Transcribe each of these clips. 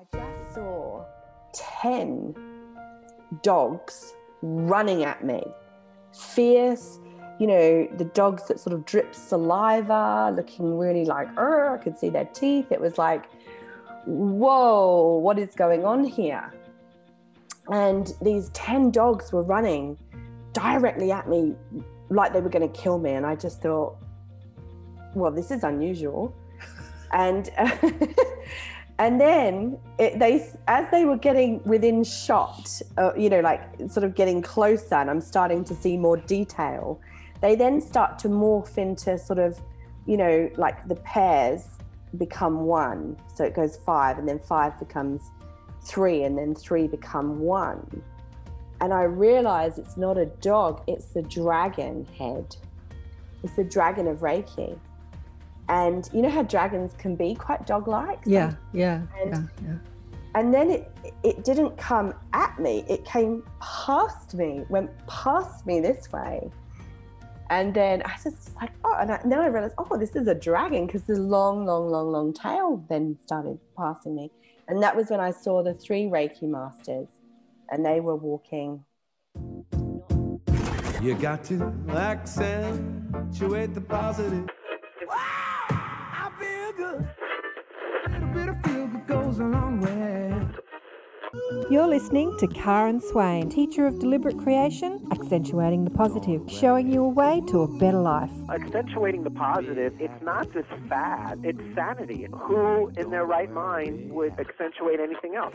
I just saw 10 dogs running at me, fierce. You know, the dogs that sort of drip saliva, looking really like, oh, I could see their teeth. It was like, whoa, what is going on here? And these 10 dogs were running directly at me like they were going to kill me. And I just thought, well, this is unusual. and and then it, they as they were getting within shot uh, you know like sort of getting closer and i'm starting to see more detail they then start to morph into sort of you know like the pairs become one. So it goes five and then five becomes three and then three become one. And i realize it's not a dog it's the dragon head. It's the dragon of reiki and you know how dragons can be quite dog-like? Yeah yeah and, yeah, yeah. and then it it didn't come at me. It came past me went past me this way. And then i just like oh and I, now i realized oh this is a dragon because the long long long long tail then started passing me. And that was when i saw the three reiki masters and they were walking. You got to accentuate the positive You're listening to Karen Swain, teacher of deliberate creation, accentuating the positive, showing you a way to a better life. Accentuating the positive, it's not just fad, it's sanity. Who in their right mind would accentuate anything else?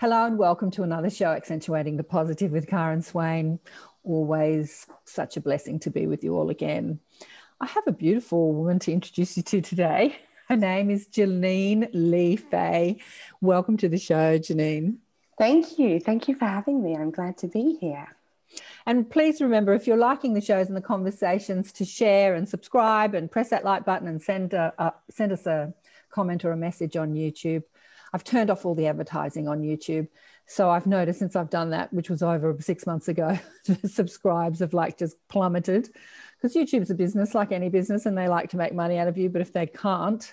Hello and welcome to another show, Accentuating the Positive with Karen Swain. Always such a blessing to be with you all again. I have a beautiful woman to introduce you to today. Her name is Janine Lee Fay. Welcome to the show, Janine. Thank you. Thank you for having me. I'm glad to be here. And please remember, if you're liking the shows and the conversations, to share and subscribe and press that like button and send a, uh, send us a comment or a message on YouTube. I've turned off all the advertising on YouTube. So I've noticed since I've done that, which was over six months ago, the subscribes have like just plummeted because YouTube's a business like any business and they like to make money out of you. But if they can't,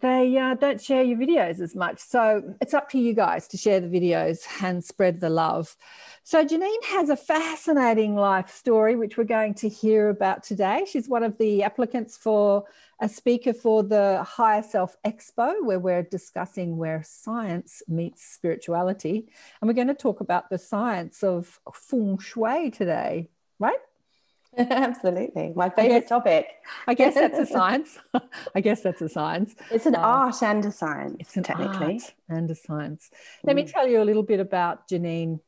they uh, don't share your videos as much. So it's up to you guys to share the videos and spread the love. So Janine has a fascinating life story, which we're going to hear about today. She's one of the applicants for a speaker for the Higher Self Expo, where we're discussing where science meets spirituality. And we're going to talk about the science of feng shui today, right? Absolutely. My favorite I guess, topic. I guess that's a science. I guess that's a science. It's an um, art and a science, it's an technically. Art and a science. Let mm. me tell you a little bit about Janine.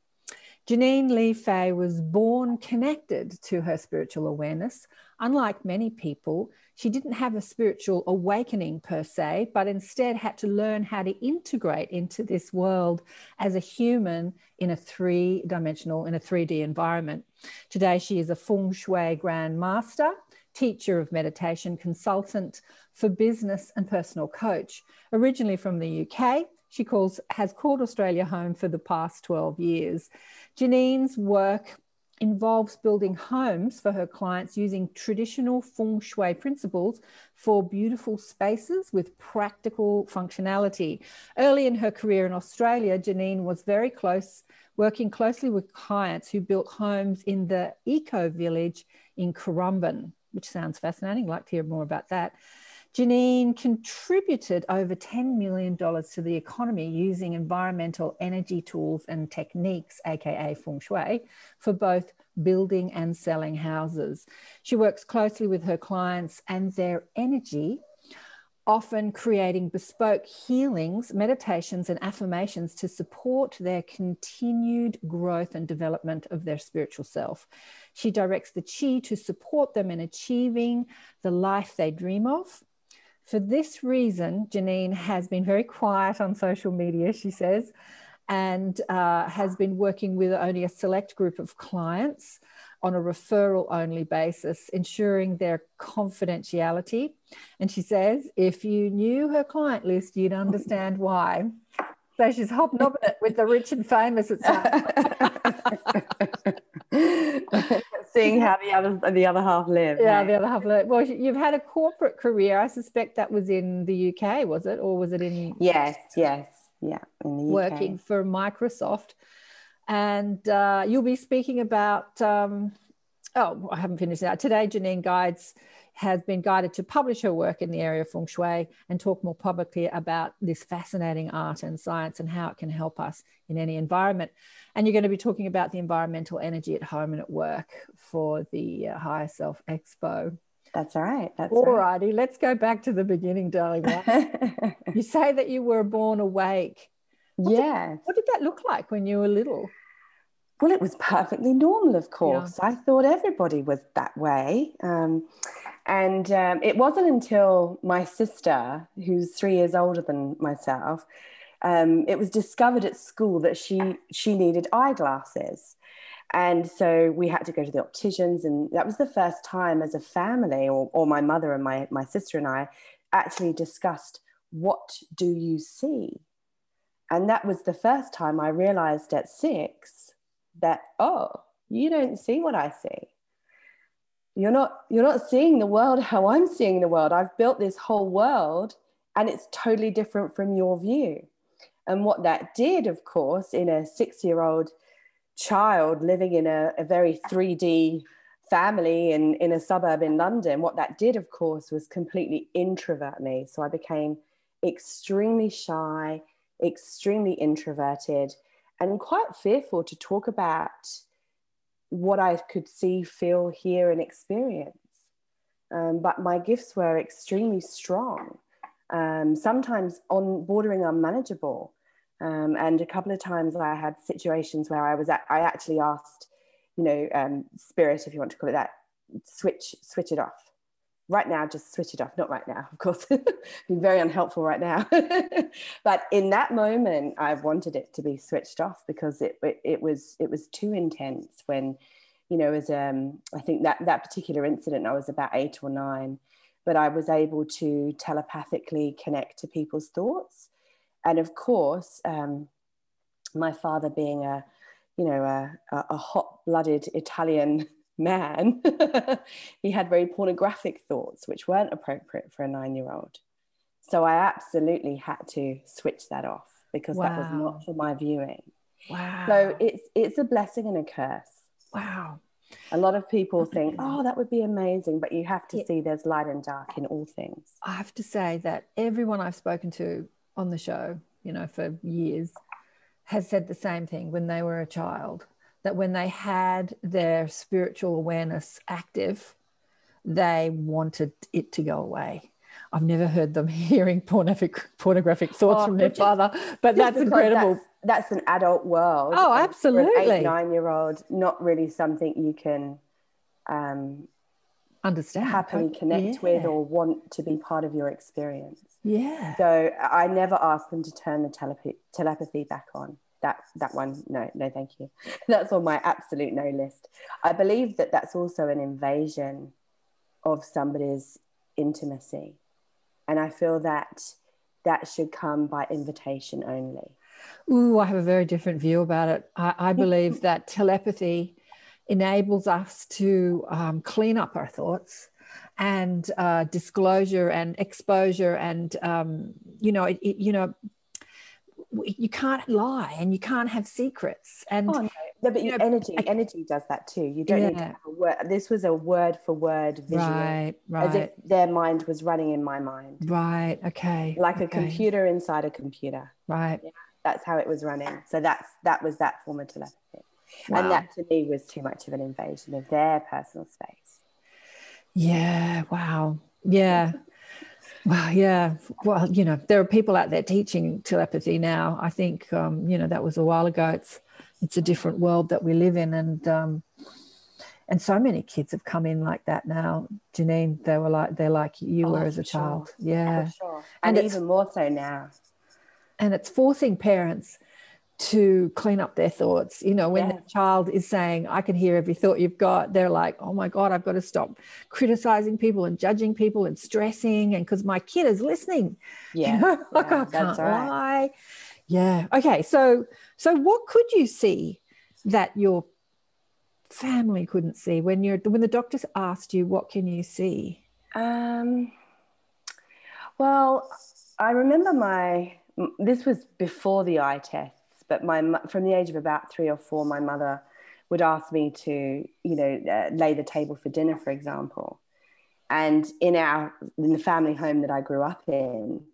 Janine Lee Fay was born connected to her spiritual awareness. Unlike many people, she didn't have a spiritual awakening per se, but instead had to learn how to integrate into this world as a human in a three dimensional, in a 3D environment. Today, she is a feng shui grand master, teacher of meditation, consultant for business and personal coach. Originally from the UK, she calls, has called Australia home for the past 12 years. Janine's work involves building homes for her clients using traditional feng shui principles for beautiful spaces with practical functionality. Early in her career in Australia, Janine was very close, working closely with clients who built homes in the eco village in Currumbin, which sounds fascinating. I'd like to hear more about that. Janine contributed over $10 million to the economy using environmental energy tools and techniques, aka feng shui, for both building and selling houses. She works closely with her clients and their energy, often creating bespoke healings, meditations, and affirmations to support their continued growth and development of their spiritual self. She directs the chi to support them in achieving the life they dream of for this reason, Janine has been very quiet on social media, she says, and uh, has been working with only a select group of clients on a referral only basis, ensuring their confidentiality. And she says, if you knew her client list, you'd understand why. So she's hobnobbing it with the rich and famous, it seeing how the other the other half live. Yeah, hey? the other half. Lived. Well, you've had a corporate career. I suspect that was in the UK, was it, or was it in? Yes, yes, yeah, in the UK. Working for Microsoft, and uh, you'll be speaking about. Um, oh, I haven't finished that today. Janine guides has been guided to publish her work in the area of feng shui and talk more publicly about this fascinating art and science and how it can help us in any environment. And you're going to be talking about the environmental energy at home and at work for the uh, Higher Self Expo. That's right. That's All right. righty, let's go back to the beginning, darling. you say that you were born awake. What yes. Did, what did that look like when you were little? Well, it was perfectly normal, of course. Yeah. I thought everybody was that way. Um, and um, it wasn't until my sister, who's three years older than myself, um, it was discovered at school that she she needed eyeglasses, and so we had to go to the opticians, and that was the first time as a family, or, or my mother and my my sister and I, actually discussed what do you see, and that was the first time I realized at six that oh you don't see what I see. You're not you're not seeing the world how i'm seeing the world. I've built this whole world and it's totally different from your view. And what that did of course in a six year old child living in a, a very 3d family in, in a suburb in london what that did of course was completely introvert me. So i became extremely shy extremely introverted and quite fearful to talk about what I could see, feel, hear, and experience. Um, but my gifts were extremely strong, um, sometimes on bordering unmanageable. Um, and a couple of times I had situations where I was at, I actually asked, you know, um, spirit, if you want to call it that, switch switch it off. Right now, just switch it off. Not right now, of course. be very unhelpful right now. but in that moment, I wanted it to be switched off because it, it, it was it was too intense. When, you know, as um, I think that that particular incident, I was about eight or nine, but I was able to telepathically connect to people's thoughts, and of course, um, my father being a, you know, a, a hot-blooded Italian man, he had very pornographic thoughts, which weren't appropriate for a nine year old. So I absolutely had to switch that off because wow. that was not for my viewing. Wow. So it's it's a blessing and a curse. Wow. A lot of people mm-hmm. think, oh, that would be amazing, but you have to yeah. see there's light and dark in all things. I have to say that everyone I've spoken to on the show, you know, for years, has said the same thing when they were a child that when they had their spiritual awareness active, they wanted it to go away. I've never heard them hearing pornographic pornographic thoughts oh, from their father, but that's incredible. That's, that's, an adult world. Oh, absolutely. eight, nine year old, not really something you can um, understand, happily connect yeah. with, or want to be part of your experience. Yeah. So I never asked them to turn the telepathy, telepathy back on that that one no no thank you. That's on my absolute no list. I believe that that's also an invasion of somebody's intimacy. And i feel that that should come by invitation only. Ooh, I have a very different view about it. I, I believe that telepathy enables us to um, clean up our thoughts and uh, disclosure and exposure and um, you know it, it, you know you can't lie and you can't have secrets. And oh, no. no but you know, energy I, energy does that too. You don't yeah. need to have a word this was a word for word visual right right as if their mind was running in my mind. Right okay like okay. a computer inside a computer. Right. Yeah, that's how it was running. So that's that was that form of telepathy. Wow. and that to me was too much of an invasion of their personal space. Yeah wow. Yeah well, yeah. Well, you know, there are people out there teaching telepathy now. I think, um, you know, that was a while ago. It's it's a different world that we live in, and um, and so many kids have come in like that now. Janine, they were like they're like you oh, were as a sure. child, yeah, sure. and, and even more so now. And it's forcing parents to clean up their thoughts. You know, when yeah. the child is saying, I can hear every thought you've got, they're like, oh my God, I've got to stop criticizing people and judging people and stressing. And because my kid is listening. Yeah. You know? yeah like, I can't right. lie. Yeah. Okay. So, so what could you see that your family couldn't see when you're when the doctors asked you what can you see? Um, well, I remember my this was before the eye tests, but my from the age of about three or four, my mother would ask me to, you know, uh, lay the table for dinner, for example. And in our in the family home that I grew up in,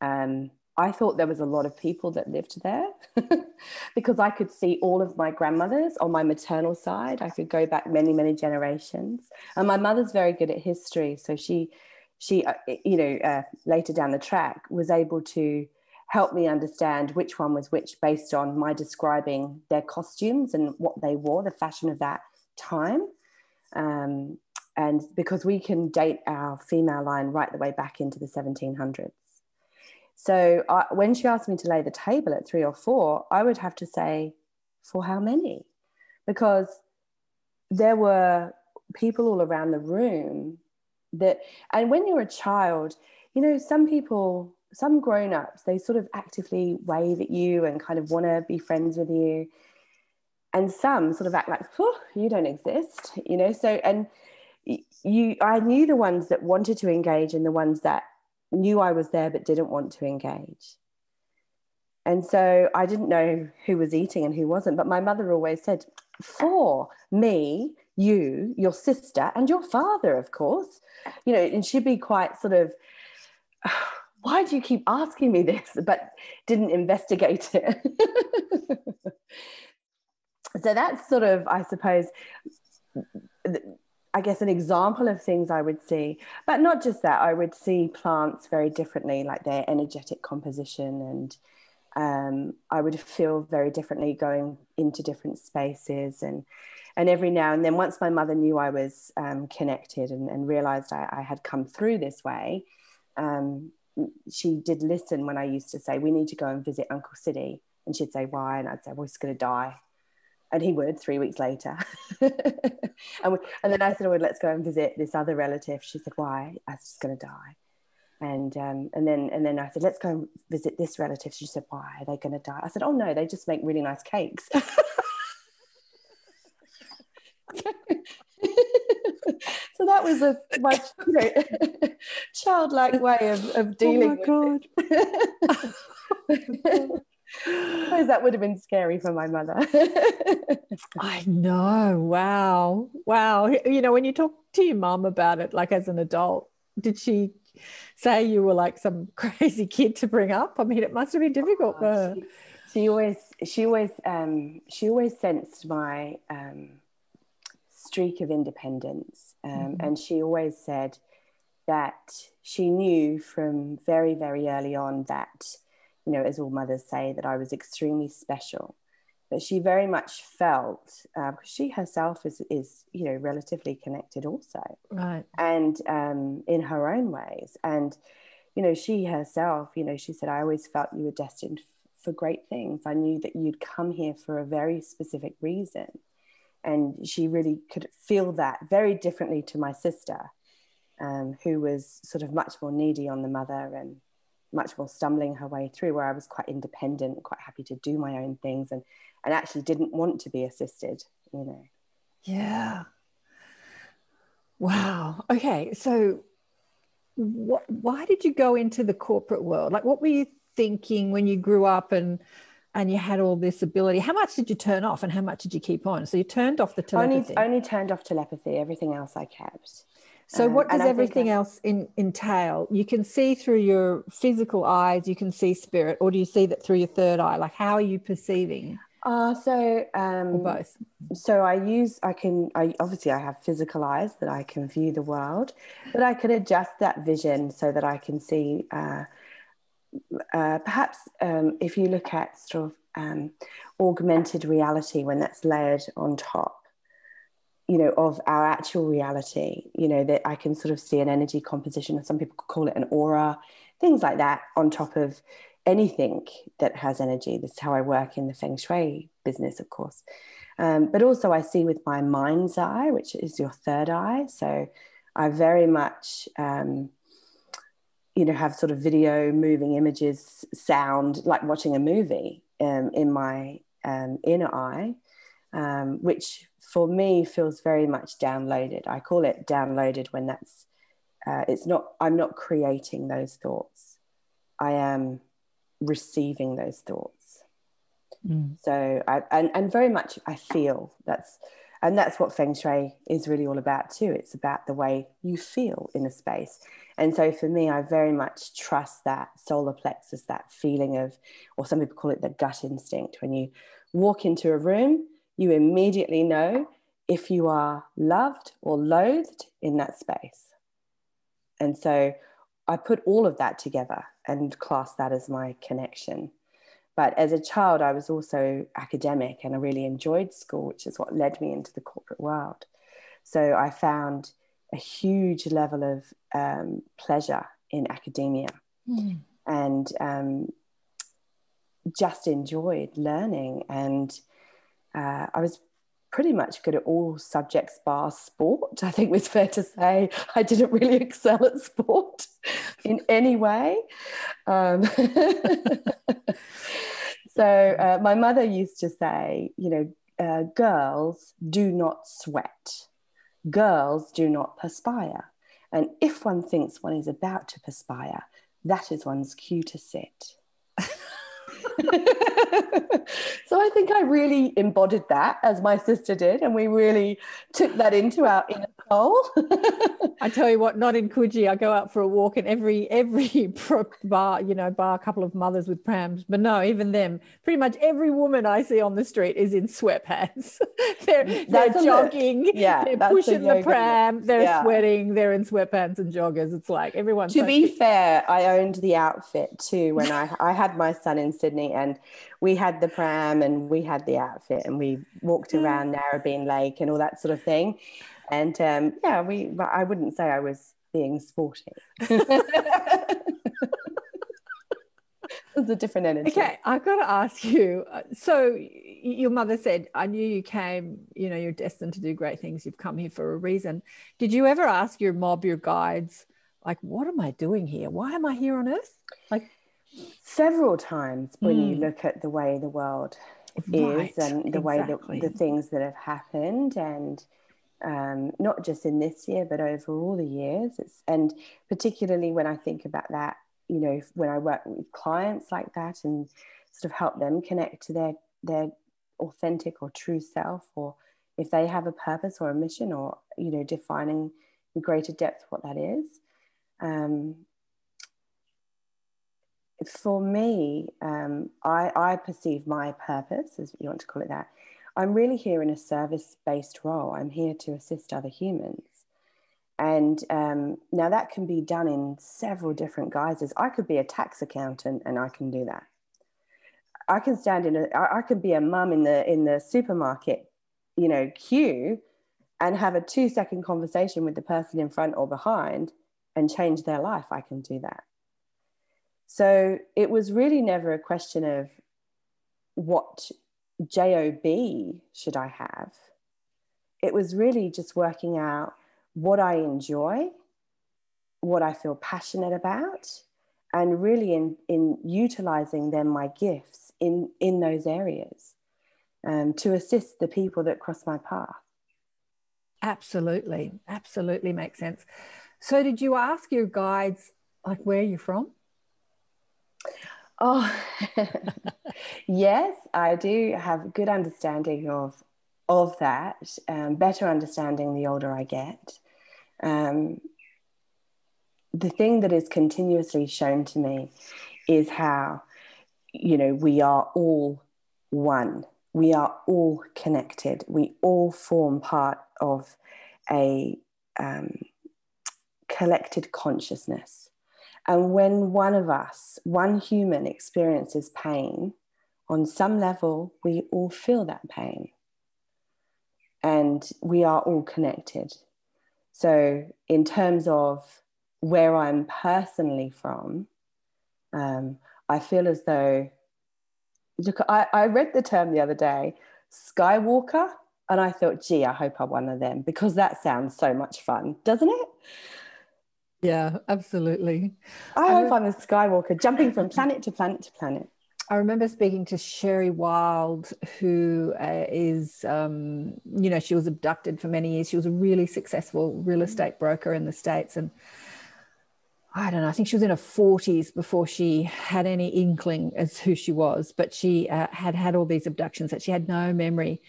um, I thought there was a lot of people that lived there because I could see all of my grandmothers on my maternal side. I could go back many, many generations. And my mother's very good at history. So she, she uh, you know, uh, later down the track was able to help me understand which one was which based on my describing their costumes and what they wore, the fashion of that time. Um, and because we can date our female line right the way back into the 1700s. So I, when she asked me to lay the table at three or four, I would have to say, for how many? Because there were people all around the room that, and when you're a child, you know, some people, some grown ups, they sort of actively wave at you and kind of want to be friends with you. And some sort of act like, you don't exist, you know? So, and you, I knew the ones that wanted to engage and the ones that knew I was there but didn't want to engage. And so I didn't know who was eating and who wasn't. But my mother always said, for me, you, your sister, and your father, of course. You know, and she'd be quite sort of, why do you keep asking me this? But didn't investigate it. so that's sort of, I suppose, I guess, an example of things I would see. But not just that, I would see plants very differently, like their energetic composition. And um, I would feel very differently going into different spaces. And, and every now and then, once my mother knew I was um, connected and, and realized I, I, had come through this way, um, she did listen when I used to say, We need to go and visit Uncle Siddy. And she'd say, Why? And I'd say, Well, he's going to die and he would three weeks later. and, we, and then I said, well, let's go and visit this other relative. She said, why? I was just going to die. And, um, and then and then I said, let's go and visit this relative. She said, why are they going to die? I said, oh no, they just make really nice cakes. so that was a much you know, childlike way of, of dealing oh my God. I suppose that would have been scary for my mother. I know. Wow. Wow. You know, when you talk to your mom about it, like as an adult, did she say you were like some crazy kid to bring up? I mean, it must have been difficult oh, for her. She, she, always, she always, um, she always sensed my um, streak of independence, um, mm-hmm. and she always said that she knew from very, very early on that you know, as all mothers say, that I was extremely special. But she very much felt, because uh, she herself is, is, you know, relatively connected also. Right. And um, in her own ways. And, you know, she herself, you know, she said, I always felt you were destined for great things. I knew that you'd come here for a very specific reason. And she really could feel that very differently to my sister, um, who was sort of much more needy on the mother and much more stumbling her way through where I was quite independent, quite happy to do my own things and and actually didn't want to be assisted, you know. Yeah. Wow. Okay. So what why did you go into the corporate world? Like what were you thinking when you grew up and and you had all this ability. How much did you turn off and how much did you keep on? So you turned off the telepathy. Only, only turned off telepathy. Everything else I kept. So, um, what does everything else in, entail? You can see through your physical eyes, you can see spirit, or do you see that through your third eye? Like, how are you perceiving? Uh, so, um, both. So, I use, I can, I obviously, I have physical eyes that I can view the world, but I can adjust that vision so that I can see. Uh, uh, perhaps um, if you look at sort of um, augmented reality when that's layered on top you know of our actual reality you know that i can sort of see an energy composition some people could call it an aura things like that on top of anything that has energy. This is how i work in the feng shui business of course. Um, but also i see with my mind's eye which is your third eye. So i very much um, you know have sort of video moving images sound like watching a movie um, in my um, inner eye um, which for me feels very much downloaded. I call it downloaded when that's uh, it's not. I'm not creating those thoughts. I am receiving those thoughts. Mm. So I and and very much I feel that's and that's what feng shui is really all about too. It's about the way you feel in a space. And so for me i very much trust that solar plexus that feeling of or some people call it the gut instinct. When you walk into a room you immediately know if you are loved or loathed in that space. And so i put all of that together and class that as my connection but as a child, I was also academic and I really enjoyed school, which is what led me into the corporate world. So I found a huge level of um, pleasure in academia mm. and um, just enjoyed learning. And uh, I was pretty much good at all subjects bar sport. I think it's fair to say I didn't really excel at sport in any way. Um, so uh, my mother used to say, you know, uh, girls do not sweat, girls do not perspire. And if one thinks one is about to perspire, that is one's cue to sit. so I think I really embodied that as my sister did, and we really took that into our inner soul. I tell you what, not in Coogee. I go out for a walk, and every every bar, you know, bar a couple of mothers with prams, but no, even them. Pretty much every woman I see on the street is in sweatpants. they're they're jogging, yeah, they're pushing the pram, they're yeah. sweating, they're in sweatpants and joggers. It's like everyone's. To be fair, I owned the outfit too when I I had my son in Sydney, and we had the pram and we had the outfit, and we walked around Narrabeen Lake and all that sort of thing. And um, yeah, we. But I wouldn't say I was being sporty. it was a different energy. Okay, I've got to ask you. Uh, so, your mother said, "I knew you came. You know, you're destined to do great things. You've come here for a reason." Did you ever ask your mob, your guides, like, "What am I doing here? Why am I here on Earth?" Like, several times when mm. you hmm. look at the way the world right, is and the exactly. way that the things that have happened and um, not just in this year but over all the years it's, and particularly when i think about that you know when i work with clients like that and sort of help them connect to their their authentic or true self or if they have a purpose or a mission or you know defining in greater depth what that is um, for me, um, I, I perceive my purpose, as you want to call it that. I'm really here in a service based role. I'm here to assist other humans. And um, now that can be done in several different guises. I could be a tax accountant and I can do that. I can stand in a, I, could be a mum in the, in the supermarket, you know, queue and have a two second conversation with the person in front or behind and change their life. I can do that. So it was really never a question of what job should I have. It was really just working out what I enjoy, what I feel passionate about, and really in, in utilizing then my gifts in, in those areas um, to assist the people that cross my path. Absolutely, absolutely makes sense. So, did you ask your guides like where you're from? Oh, yes, I do have a good understanding of of that. Um, better understanding the older I get. Um, the thing that is continuously shown to me is how, you know, we are all one. We are all connected. We all form part of a um, collected consciousness. And when one of us, one human experiences pain, on some level, we all feel that pain. And we are all connected. So, in terms of where I'm personally from, um, I feel as though, look, I, I read the term the other day, Skywalker, and I thought, gee, I hope I'm one of them because that sounds so much fun, doesn't it? Yeah, absolutely. I hope I'm a Skywalker, jumping from planet to planet to planet. I remember speaking to Sherry Wilde, who uh, is, um, you know, she was abducted for many years. She was a really successful real estate broker in the States. And I don't know, I think she was in her 40s before she had any inkling as who she was, but she uh, had had all these abductions that she had no memory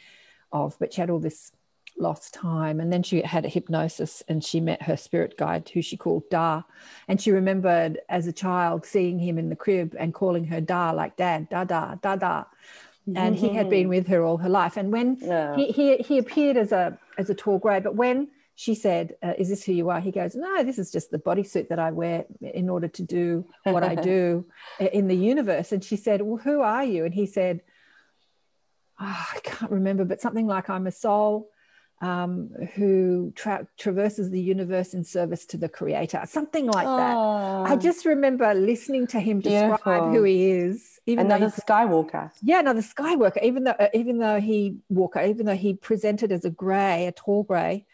of, but she had all this lost time. And then she had a hypnosis and she met her spirit guide, who she called Da. And she remembered as a child seeing him in the crib and calling her Da, like dad, da da, da da. And he had been with her all her life. And when Yeah. he, he, he appeared as a, as a tall grey, but when she said, uh, Is this who you are? He goes, No, this is just the bodysuit that I wear in order to do what I do in the universe. And she said, Well, who are you? And he said, "Ah, I can't remember, but something like I'm a soul um, who tra- traverses the universe in service to the creator, something like that. I just remember listening to him describe Beautiful. who he is. Even another he- Skywalker. yeah, another Skywalker. Even though, uh, even though he Walker, even though he presented as a grey, a tall grey,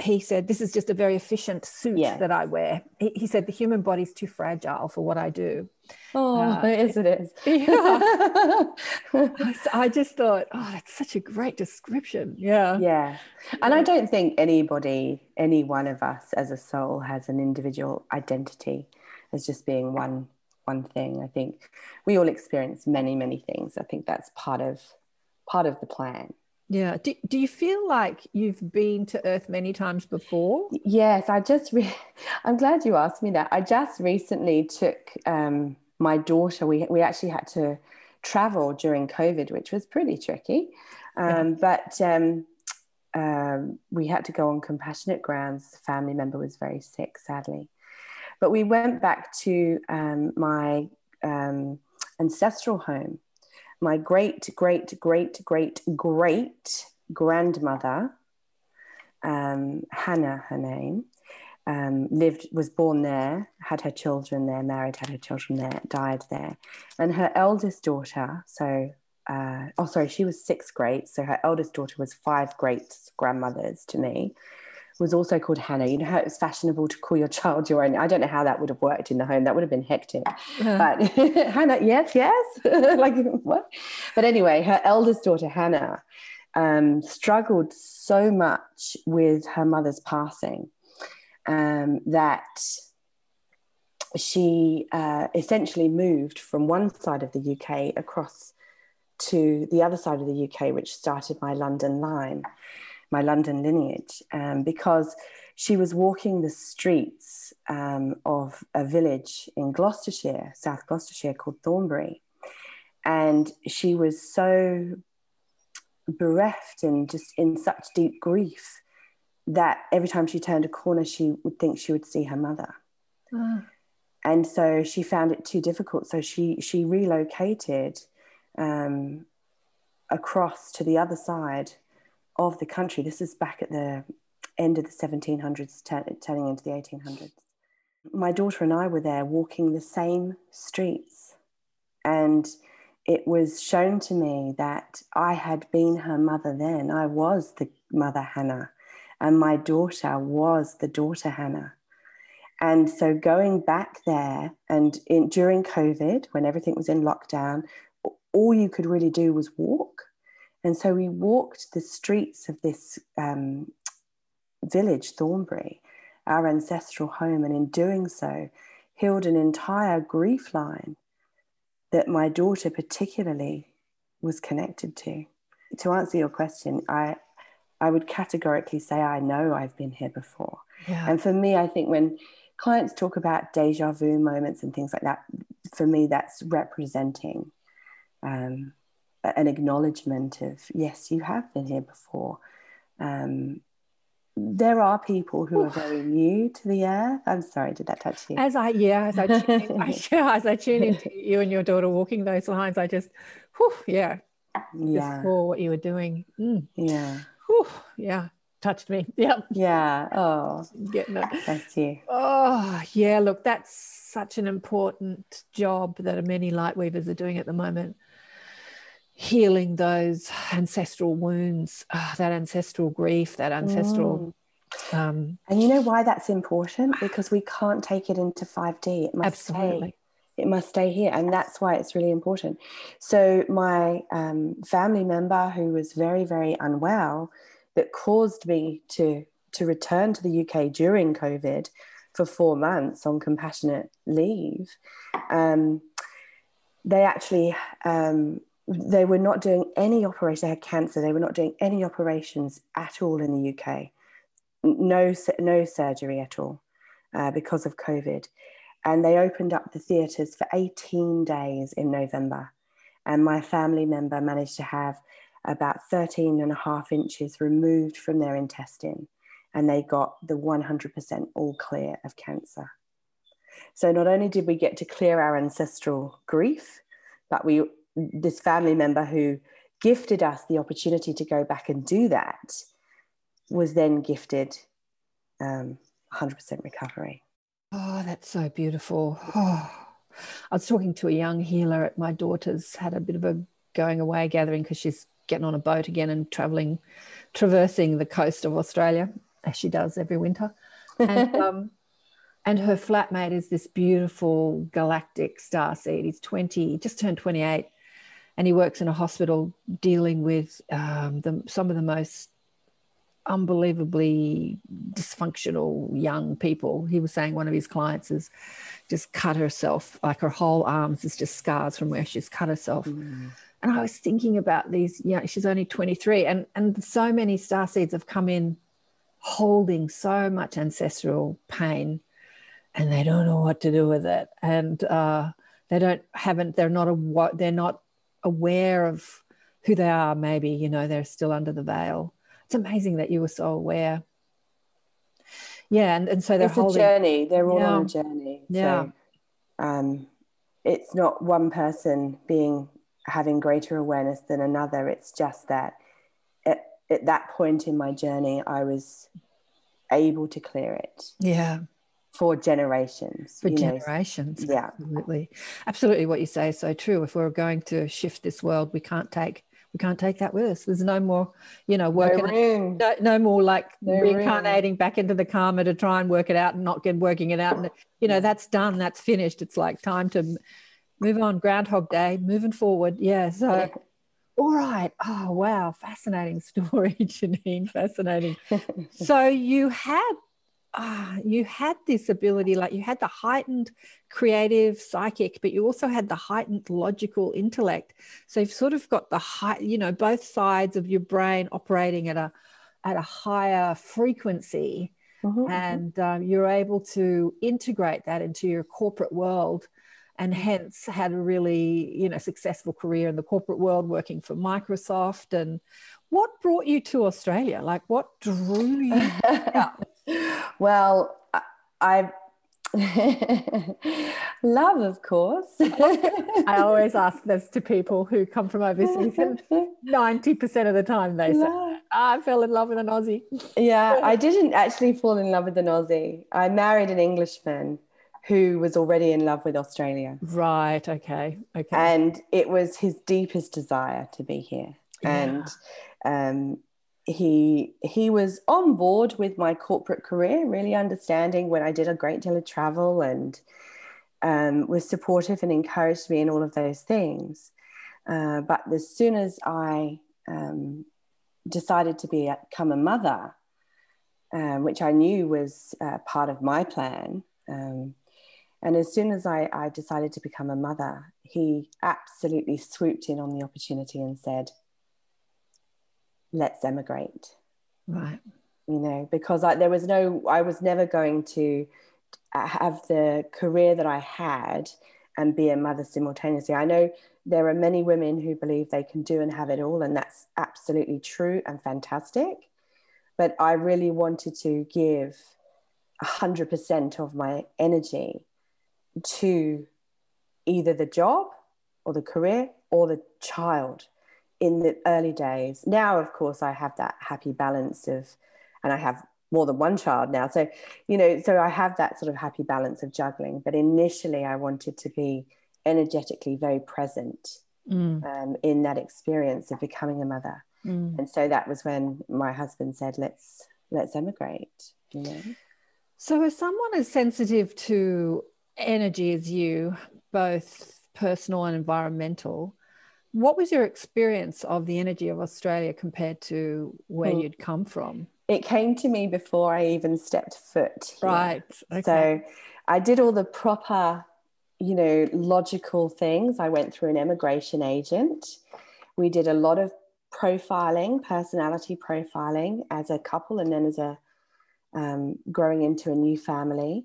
he said, "This is just a very efficient suit Yeah. that I wear." He, he said, "The human body's too fragile for what I do." Oh, Uh, it is. It is. I, I just thought, "Oh, that's such a great description." Yeah, yeah, and I don't think anybody, any one of us as a soul, has an individual identity as just being one one thing. I think we all experience many, many things. I think that's part of part of the plan. Yeah. Do, do you feel like you've been to Earth many times before? Yes, I just. Re- I'm glad you asked me that. I just recently took um, my daughter. We we actually had to travel during COVID, which was pretty tricky, um, but um, um, we had to go on compassionate grounds. A family member was very sick, sadly, but we went back to um, my um, ancestral home. My great great great great great grandmother um, Hannah, her name, um, lived, was born there, had her children there, married, had her children there, died there, and her eldest daughter. So, uh, oh, sorry, she was sixth great. So her eldest daughter was five great grandmothers to me. Was also called Hannah. You know how it was fashionable to call your child your own. I don't know how that would have worked in the home. That would have been hectic. But Hannah, yes, yes, like what? But anyway, her eldest daughter Hannah um, struggled so much with her mother's passing um, that she uh, essentially moved from one side of the UK across to the other side of the UK, which started my London line, my London lineage, um, because she was walking the streets um, of a village in Gloucestershire, South Gloucestershire, called Thornbury. And she was so bereft and just in such deep grief that every time she turned a corner, she would think she would see her mother. Ah, And so she found it too difficult. So she she relocated um, across to the other side of the country. This is back at the end of the 1700s, turn- turning into the 1800s. My daughter and I were there walking the same streets, and it was shown to me that I had been her mother then. I was the mother Hannah, and my daughter was the daughter Hannah. And so going back there and in, during COVID, when everything was in lockdown, all you could really do was walk. And so we walked the streets of this um, village, Thornbury, our ancestral home, and in doing so, healed an entire grief line that my daughter particularly was connected to. To answer your question, I I would categorically say I know I've been here before. yeah. And for me, I think when clients talk about deja vu moments and things like that, for me, that's representing um, an acknowledgement of, yes, you have been here before. Um, there are people who are very new to the earth. I'm sorry, did that touch you? As I yeah, as I tune in, I, yeah, as I tune into you and your daughter walking those lines, I just, whew, yeah, just Yeah, saw what you were doing. Mm, yeah, whew, yeah, touched me. Yep, yeah. Oh, getting it. bless you. Oh yeah, look, that's such an important job that many light weavers are doing at the moment. Healing those ancestral wounds, ah, that ancestral grief, that ancestral. Um, And you know why that's important? Because we can't take it into 5D. It must absolutely. stay it must stay here and that's why it's really important so my um, family member who was very very unwell that caused me to to return to the uk during covid for four months on compassionate leave um, they actually um, they were not doing any operation they had cancer they were not doing any operations at all in the uk no no surgery at all uh, because of covid and they opened up the theatres for 18 days in November. And my family member managed to have about 13 and a half inches removed from their intestine, and they got the 100% all clear of cancer. So not only did we get to clear our ancestral grief, but we this family member who gifted us the opportunity to go back and do that was then gifted um, 100% recovery. Oh, that's so beautiful. Oh. I was talking to a young healer at my daughter's, had a bit of a going away gathering because she's getting on a boat again and traveling, traversing the coast of Australia as she does every winter. And, um, and her flatmate is this beautiful galactic star seed. He's 20, just turned 28, and he works in a hospital dealing with um, the, some of the most unbelievably dysfunctional young people. He was saying one of his clients has just cut herself, like her whole arms is just scars from where she's cut herself. Mm. And I was thinking about these, yeah, you know, she's only 23, and, and so many star seeds have come in holding so much ancestral pain and they don't know what to do with it. And uh, they don't haven't, they're not a, they're not aware of who they are, maybe, you know, they're still under the veil it's amazing that you were so aware. Yeah, and, and so they're it's holding a journey. They're all yeah. on a journey. Yeah. So, um, it's not one person being having greater awareness than another. It's just that at, at that point in my journey, I was able to clear it. Yeah for generations. For generations. Know. Yeah. Absolutely. Absolutely what you say is so true. If we're going to shift this world, we can't take we can't take that with us. There's no more, you know, working, no, no, no, more like no reincarnating room. back into the karma to try and work it out and not get working it out. And, you know, that's done, that's finished. It's like time to move on. Groundhog Day, moving forward. Yeah. So, all right. Oh, wow. Fascinating story, Janine. Fascinating. so, you had ah, you had this ability, like you had the heightened creative psychic, but you also had the heightened logical intellect. So you've sort of got the high, you know, both sides of your brain operating at a at a higher frequency, mm-hmm. mm-hmm. and um, you're able to integrate that into your corporate world. And hence had a really, you know, successful career in the corporate world, working for Microsoft. And what brought you to Australia? Like, what drew you? well, I love, of course. I always ask this to people who come from overseas, and 90% of the time they say, oh, I fell in love with an Aussie. yeah, I didn't actually fall in love with an Aussie. I married an Englishman who was already in love with Australia. Right, okay, okay. And it was his deepest desire to be here. Yeah. And um, he he was on board with my corporate career, really understanding when I did a great deal of travel and um, was supportive and encouraged me in all of those things. Uh, but as soon as I um, decided to be, become a mother, uh, which I knew was uh, part of my plan, um, and as soon as I, I decided to become a mother, he absolutely swooped in on the opportunity and said, let's emigrate. Right. You know, because I, there was no, I was never going to have the career that I had and be a mother simultaneously. I know there are many women who believe they can do and have it all, and that's absolutely true and fantastic. But I really wanted to give 100% of my energy to either the job or the career or the child in the early days. Now, of course, I have that happy balance of, and I have more than one child now. So, you know, so I have that sort of happy balance of juggling. But initially, I wanted to be energetically very present mm. um, in that experience of becoming a mother. Mm. And so that was when my husband said, "Let's let's emigrate." You know. So, as someone as sensitive to energy as you, both personal and environmental. What was your experience of the energy of Australia compared to where Hmm. you'd come from? It came to me before I even stepped foot. here. Right. Okay. So I did all the proper, you know, logical things. I went through an immigration agent. We did a lot of profiling, personality profiling as a couple and then as a um, growing into a new family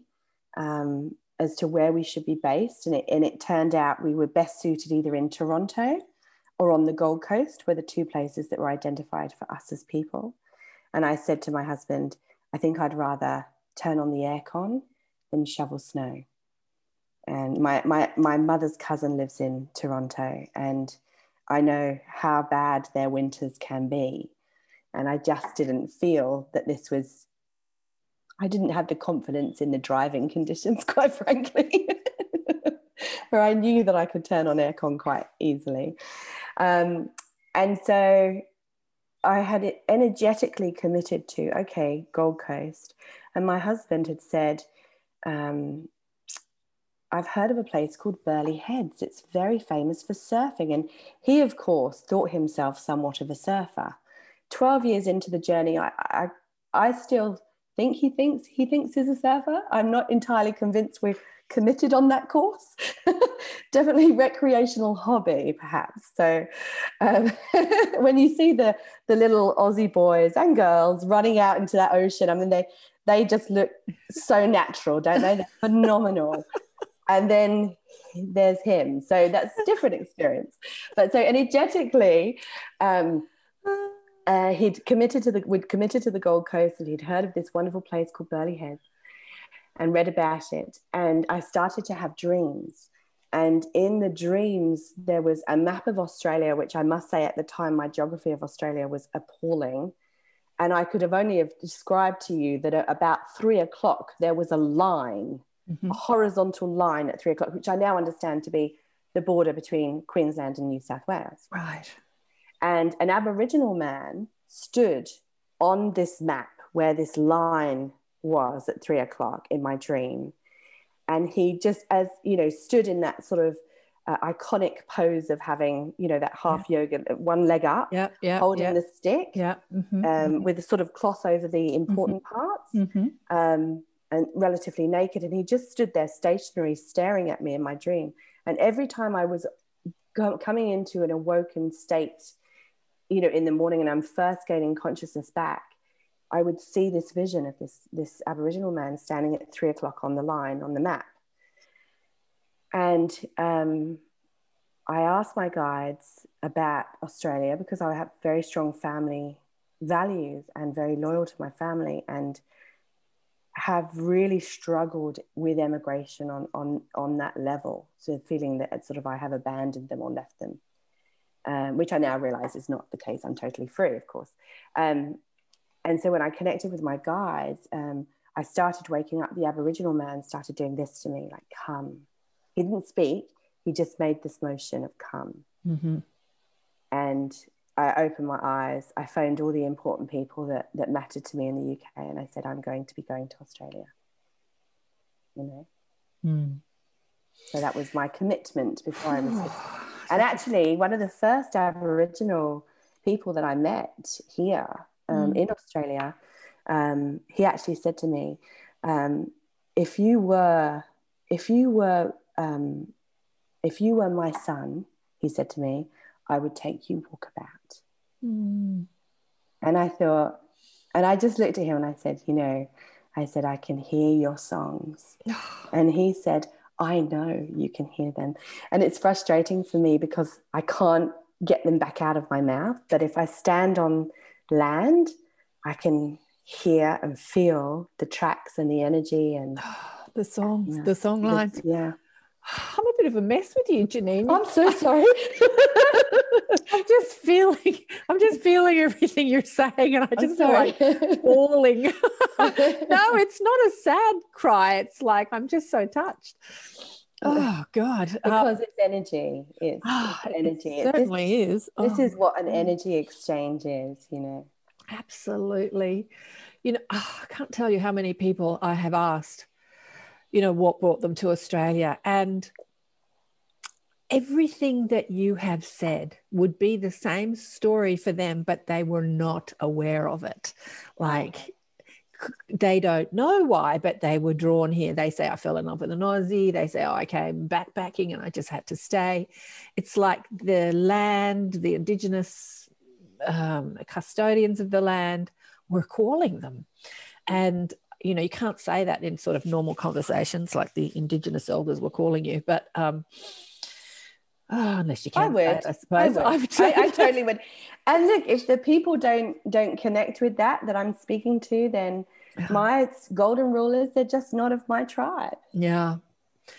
um, as to where we should be based. And it, and it turned out we were best suited either in Toronto or on the Gold Coast, were the two places that were identified for us as people. And I said to my husband, I think I'd rather turn on the aircon than shovel snow. And my, my, my mother's cousin lives in Toronto, and I know how bad their winters can be. And I just didn't feel that this was, I didn't have the confidence in the driving conditions, quite frankly, where I knew that I could turn on aircon quite easily. Um, and so I had energetically committed to, okay, Gold Coast. And my husband had said, um, I've heard of a place called Burleigh Heads. It's very famous for surfing. And he, of course, thought himself somewhat of a surfer. 12 years into the journey, I, I, I still think he thinks he thinks he's a surfer. I'm not entirely convinced we're committed on that course. Definitely recreational hobby, perhaps. So um, when you see the the little Aussie boys and girls running out into that ocean, I mean they they just look so natural, don't they? They're phenomenal. and then there's him. So that's a different experience. But so energetically, um, uh, he'd committed to the we'd committed to the Gold Coast and he'd heard of this wonderful place called Burleigh Heads and read about it. And I started to have dreams. And in the dreams, there was a map of Australia, which I must say at the time, my geography of Australia was appalling. And I could have only have described to you that at about three o'clock, there was a line, Mhm. a horizontal line at three o'clock, which I now understand to be the border between Queensland and New South Wales Right. and an aboriginal man stood on this map where this line was at three o'clock in my dream and he just as you know stood in that sort of uh, iconic pose of having you know that half yoga one leg up Yeah. Yeah. holding yeah. the stick yeah. mhm, um, with a sort of cloth over the important parts mhm. um, and relatively naked. And he just stood there stationary, staring at me in my dream. And every time I was go- coming into an awoken state, you know, in the morning, and I'm first gaining consciousness back, I would see this vision of this this Aboriginal man standing at three o'clock on the line on the map. And um, I asked my guides about Australia because I have very strong family values and very loyal to my family and have really struggled with emigration on on on that level. So feeling that sort of i have abandoned them or left them um, which i now realize is not the case. I'm totally free of course. Um, and so when i connected with my guides um, i started waking up the aboriginal man started doing this to me like come he didn't speak he just made this motion of come Mhm. and I opened my eyes. I phoned all the important people that, that mattered to me in the UK, and I said, I'm going to be going to Australia. You know, Mm. so that was my commitment before I was. and actually, one of the first Aboriginal people that I met here um, Mm. in Australia, um, he actually said to me, um, "If you were, if you were, um, if you were my son," he said to me, "I would take you walkabout." Mm. And I thought, and I just looked at him and I said, you know, I said, I can hear your songs. And he said, I know you can hear them. And it's frustrating for me because I can't get them back out of my mouth. But if I stand on land, I can hear and feel the tracks and the energy and The songs, Yeah. the song lines. yeah. I'm a bit of a mess with you, Janine. I'm so sorry. I'm just feeling, I'm just feeling everything you're saying, and I just feel like bawling. no, it's not a sad cry. It's like I'm just so touched. Oh God, Uh, because it's energy. It's, ah, it's it energy. It's- certainly is. This Oh, is what an energy exchange is, you know. absolutely. You know, ah, I can't tell you how many people I have asked. You know what brought them to Australia, and everything that you have said would be the same story for them, but they were not aware of it. Like they don't know why, but they were drawn here. They say, I fell in love with an Aussie. They say, oh, I came backpacking and I just had to stay. It's like the land, the indigenous um, custodians of the land were calling them. And, you know, you can't say that in sort of normal conversations like the indigenous elders were calling you, but um, Oh, unless you can. I would. I suppose. I, would. I, would I, I totally would. And look, if the people don't don't connect with that that I'm speaking to, then my golden rulers, they're just not of my tribe. Yeah.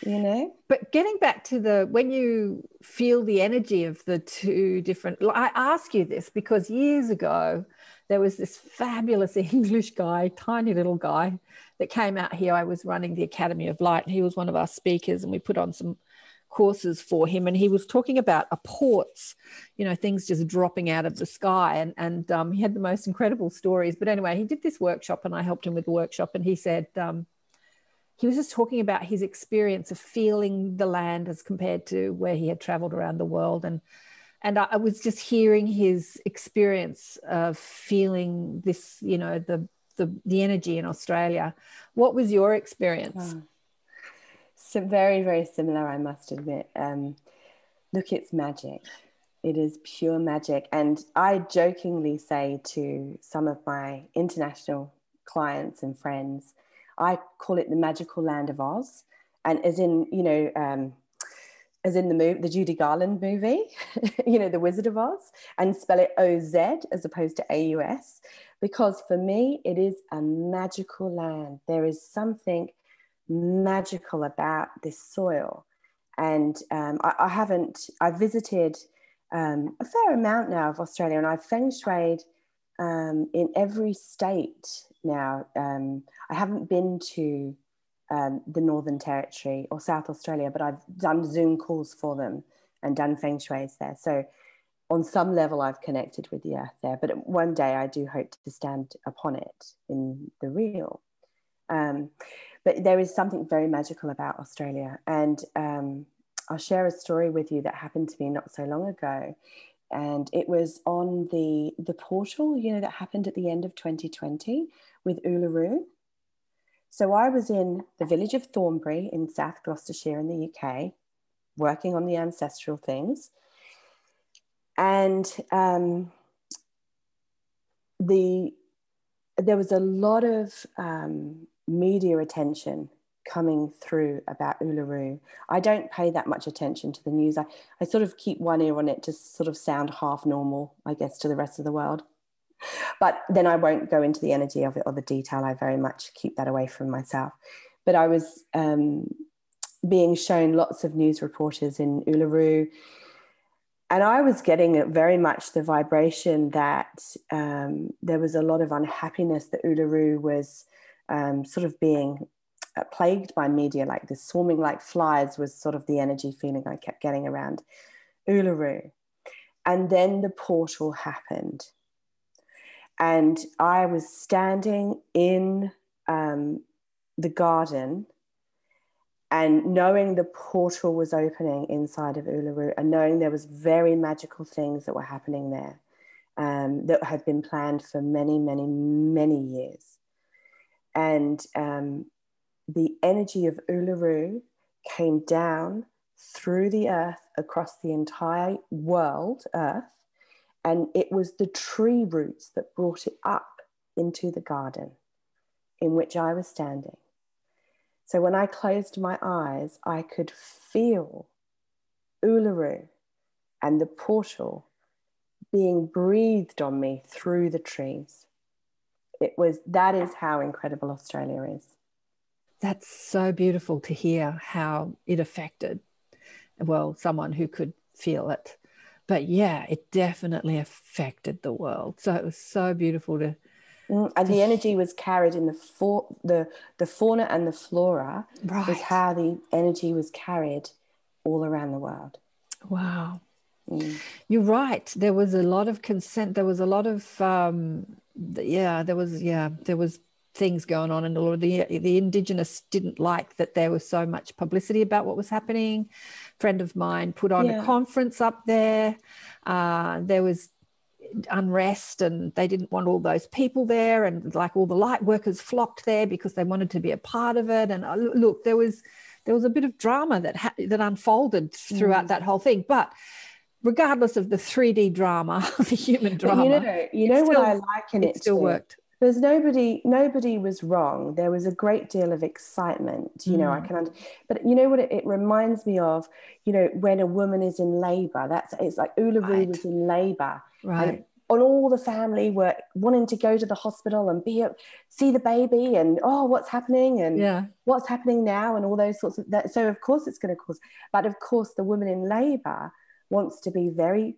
You know? But getting back to the when you feel the energy of the two different I ask you this because years ago there was this fabulous English guy, tiny little guy, that came out here. I was running the Academy of Light, and he was one of our speakers, and we put on some courses for him and he was talking about apports you know things just dropping out of the sky and and um, he had the most incredible stories. But anyway he did this workshop and i helped him with the workshop and he said um, he was just talking about his experience of feeling the land as compared to where he had traveled around the world. And and I, I was just hearing his experience of feeling this you know the the, the energy in australia. What was your experience so very, very similar, I must admit. Um, look, it's magic. It is pure magic. And I jokingly say to some of my international clients and friends, I call it the magical land of Oz. And as in, you know, um, as in the movie, the Judy Garland movie, you know, The Wizard of Oz, and spell it O Z as opposed to A U S, because for me, it is a magical land. There is something magical about this soil. And um, I, I, haven't, I've visited um, a fair amount now of Australia and I've feng shuied um, in every state now. Um, I haven't been to um, the Northern Territory or South Australia, but I've done Zoom calls for them and done feng shuis there. So on some level, I've connected with the earth there, but one day I do hope to stand upon it in the real. Um, but there is something very magical about Australia. And um, I'll share a story with you that happened to me not so long ago. And it was on the, the portal, you know, that happened at the end of 2020 with Uluru. So I was in the village of Thornbury in South Gloucestershire in the UK, working on the ancestral things. And um, the there was a lot of um, media attention coming through about Uluru. I don't pay that much attention to the news. I, I sort of keep one ear on it to sort of sound half normal, I guess, to the rest of the world. But then I won't go into the energy of it or the detail. I very much keep that away from myself. But I was um, being shown lots of news reporters in Uluru. And I was getting very much the vibration that um, there was a lot of unhappiness that Uluru was um, sort of being uh, plagued by media like this, swarming like flies was sort of the energy feeling I kept getting around Uluru. And then the portal happened. And I was standing in um, the garden and knowing the portal was opening inside of Uluru and knowing there was very magical things that were happening there um, that had been planned for many, many, many years and um, the energy of Uluru came down through the earth across the entire world, earth, and it was the tree roots that brought it up into the garden in which I was standing. So when I closed my eyes, I could feel Uluru and the portal being breathed on me through the trees it was that is how incredible Australia is. That's so beautiful to hear how it affected, well, someone who could feel it. But yeah, it definitely affected the world. So it was so beautiful to. Mm, and the energy was carried in the for, the the fauna and the flora right. was how the energy was carried all around the world. Wow. Mm. You're right. There was a lot of consent. There was a lot of um, yeah, there was yeah, there was things going on and a lot of the the indigenous didn't like that there was so much publicity about what was happening. Friend of mine put on Yeah. a conference up there. Uh, there was unrest and they didn't want all those people there and like all the light workers flocked there because they wanted to be a part of it. And uh, look there was there was a bit of drama that ha- that unfolded throughout Mm. that whole thing. But regardless of the 3d drama the human But drama you know, you know what still- I like it it still worked There's nobody, nobody was wrong. There was a great deal of excitement. You know, I Mm. can, under, but you know what it, it reminds me of. You know, when a woman is in labour, that's it's like Uluru Right. was in labour, right and all the family were wanting to go to the hospital and be see the baby and oh, what's happening and yeah what's happening now and all those sorts of that. So of course it's going to cause, but of course the woman in labour wants to be very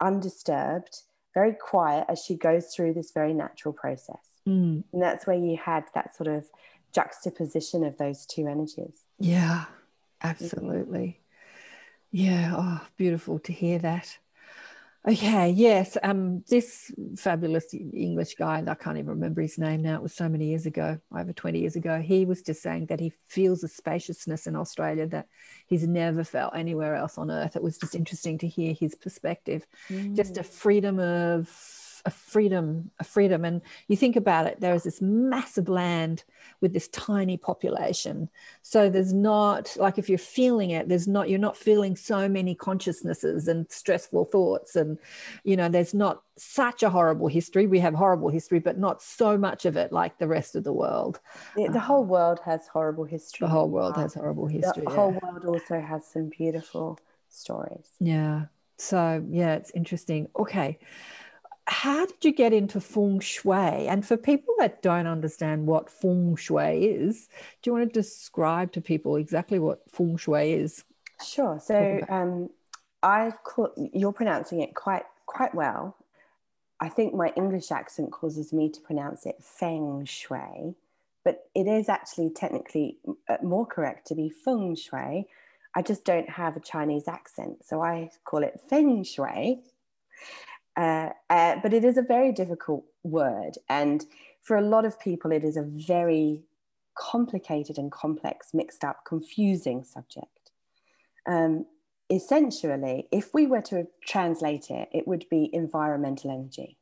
undisturbed, very quiet as she goes through this very natural process. Mm. And that's where you had that sort of juxtaposition of those two energies. Yeah, absolutely. Yeah, oh, beautiful to hear that. Okay, yes, um, this fabulous English guy, and I can't even remember his name now. It was so many years ago, over 20 years ago. He was just saying that he feels a spaciousness in Australia that he's never felt anywhere else on earth. It was just interesting to hear his perspective. Just a freedom of a freedom, a freedom. And you think about it, there is this massive land with this tiny population. So there's not like if you're feeling it, there's not you're not feeling so many consciousnesses and stressful thoughts, and you know there's not such a horrible history. We have horrible history, but not so much of it like the rest of the world. The, the whole world has horrible history. The whole world Um, has horrible history. The history. whole world also has some beautiful stories. Yeah. So yeah, it's interesting. Okay. How did you get into feng shui? And for people that don't understand what feng shui is, do you want to describe to people exactly what feng shui is? Sure. So um, I call, you're pronouncing it quite quite well. I think my English accent causes me to pronounce it feng shui, but it is actually technically uh, more correct to be feng shui. I just don't have a Chinese accent, so I call it feng shui. Uh, uh, but it is a very difficult word, and for a lot of people, it is a very complicated and complex, mixed up, confusing subject. Um, essentially, if we were to translate it, it would be environmental energy.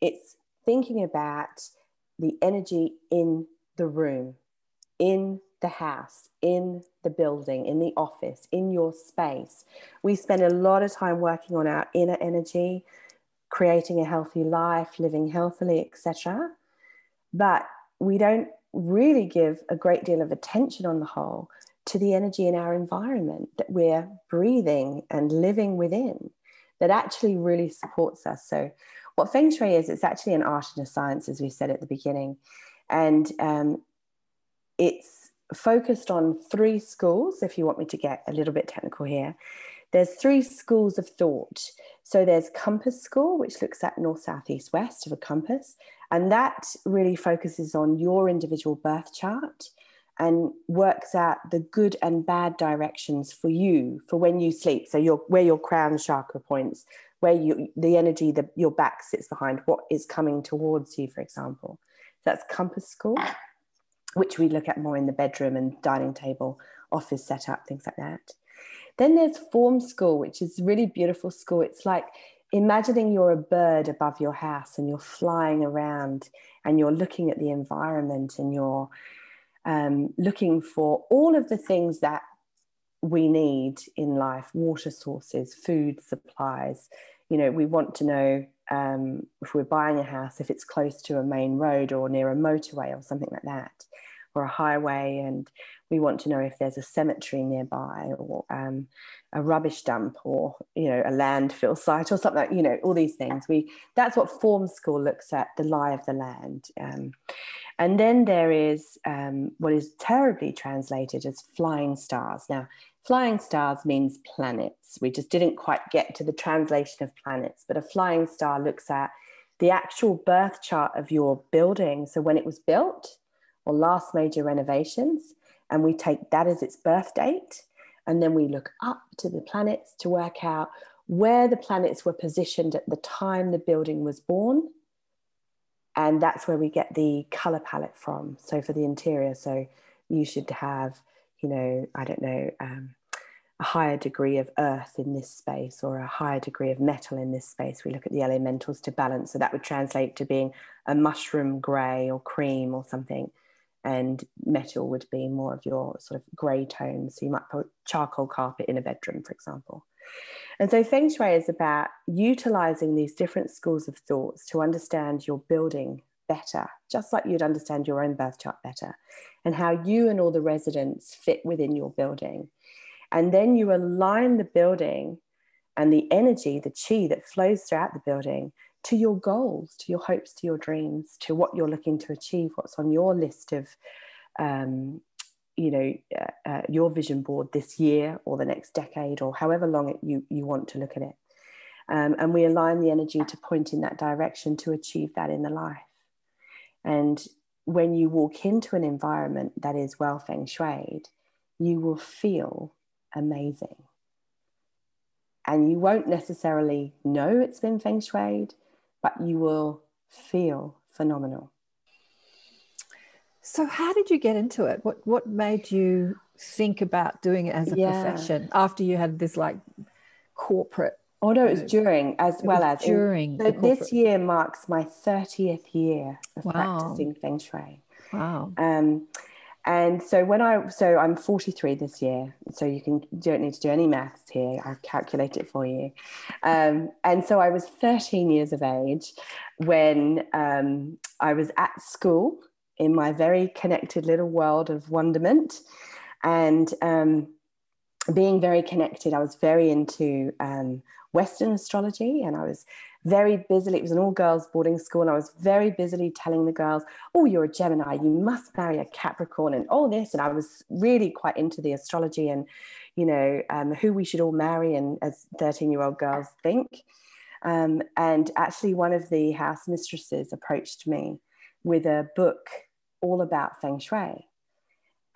It's thinking about the energy in the room, in the house, in the building, in the office, in your space. We spend a lot of time working on our inner energy, creating a healthy life, living healthily, etc. But we don't really give a great deal of attention on the whole to the energy in our environment that we're breathing and living within that actually really supports us. So, what Feng Shui is, it's actually an art and a science, as we said at the beginning. And um, it's focused on three schools, if you want me to get a little bit technical here. There's three schools of thought. So, there's Compass School, which looks at north, south, east, west of a compass. And that really focuses on your individual birth chart and works out the good and bad directions for you for when you sleep. So your where your crown chakra points, where you the energy that your back sits behind, what is coming towards you, for example. So that's compass school, which we look at more in the bedroom and dining table, office setup, things like that. Then there's form school, which is really beautiful school. It's like imagining you're a bird above your house and you're flying around and you're looking at the environment and you're um, looking for all of the things that we need in life water sources, food supplies. You know, we want to know um, if we're buying a house, if it's close to a main road or near a motorway or something like that, or a highway. And we want to know if there's a cemetery nearby or um, a rubbish dump or, you know, a landfill site or something like, you know, all these things. We That's what Form School looks at, the lie of the land. Um, and then there is um, what is terribly translated as flying stars. Now, flying stars means planets. We just didn't quite get to the translation of planets, but a flying star looks at the actual birth chart of your building. So when it was built or last major renovations, and we take that as its birth date. And then we look up to the planets to work out where the planets were positioned at the time the building was born and that's where we get the color palette from. So for the interior, so you should have, you know, I don't know, um, a higher degree of earth in this space or a higher degree of metal in this space. We look at the elementals to balance. So that would translate to being a mushroom gray or cream or something. And metal would be more of your sort of gray tones. So you might put charcoal carpet in a bedroom, for example. And so Feng Shui is about utilizing these different schools of thoughts to understand your building better, just like you'd understand your own birth chart better, and how you and all the residents fit within your building. And then you align the building and the energy, the chi that flows throughout the building to your goals, to your hopes, to your dreams, to what you're looking to achieve, what's on your list of um, you know uh, uh, your vision board this year or the next decade or however long it, you you want to look at it. Um, and we align the energy to point in that direction to achieve that in the life. And when you walk into an environment that is well feng shuied you will feel amazing. And you won't necessarily know it's been feng shuied but you will feel phenomenal so, how did you get into it? What what made you think about doing it as a yeah. profession after you had this like corporate? Oh no, it was during as it well as during. In, so this year marks my thirtieth year of wow. practicing feng shui. Wow. Um, and so when I so I'm 43 this year, so you can don't need to do any maths here. I'll calculate it for you. Um, and so I was 13 years of age when um, I was at school in my very connected little world of wonderment. And um, being very connected, I was very into um, Western astrology and I was very busily, it was an all girls boarding school, and I was very busily telling the girls, Oh, you're a Gemini, you must marry a Capricorn, and all this. And I was really quite into the astrology and, you know, um, who we should all marry, and as 13 year old girls think. Um, and actually, one of the house mistresses approached me with a book all about feng shui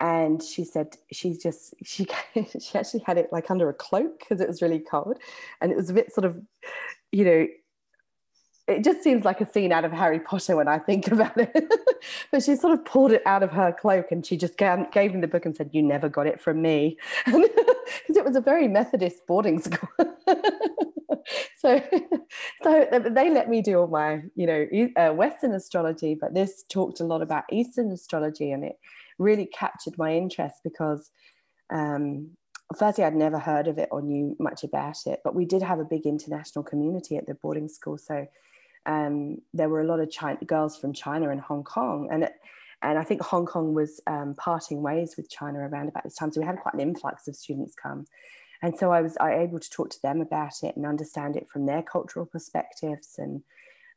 and she said she just she she actually had it like under a cloak because it was really cold and it was a bit sort of you know it just seems like a scene out of Harry Potter when I think about it. but she sort of pulled it out of her cloak and she just gave, gave me the book and said, You never got it from me. Because it was a very Methodist boarding school. so, so they let me do all my, you know, uh, Western astrology, but this talked a lot about Eastern astrology and it really captured my interest because um, firstly, I'd never heard of it or knew much about it, but we did have a big international community at the boarding school. So um, there were a lot of China, girls from China and Hong Kong, and it, and I think Hong Kong was um, parting ways with China around about this time. So we had quite an influx of students come, and so I was I able to talk to them about it and understand it from their cultural perspectives, and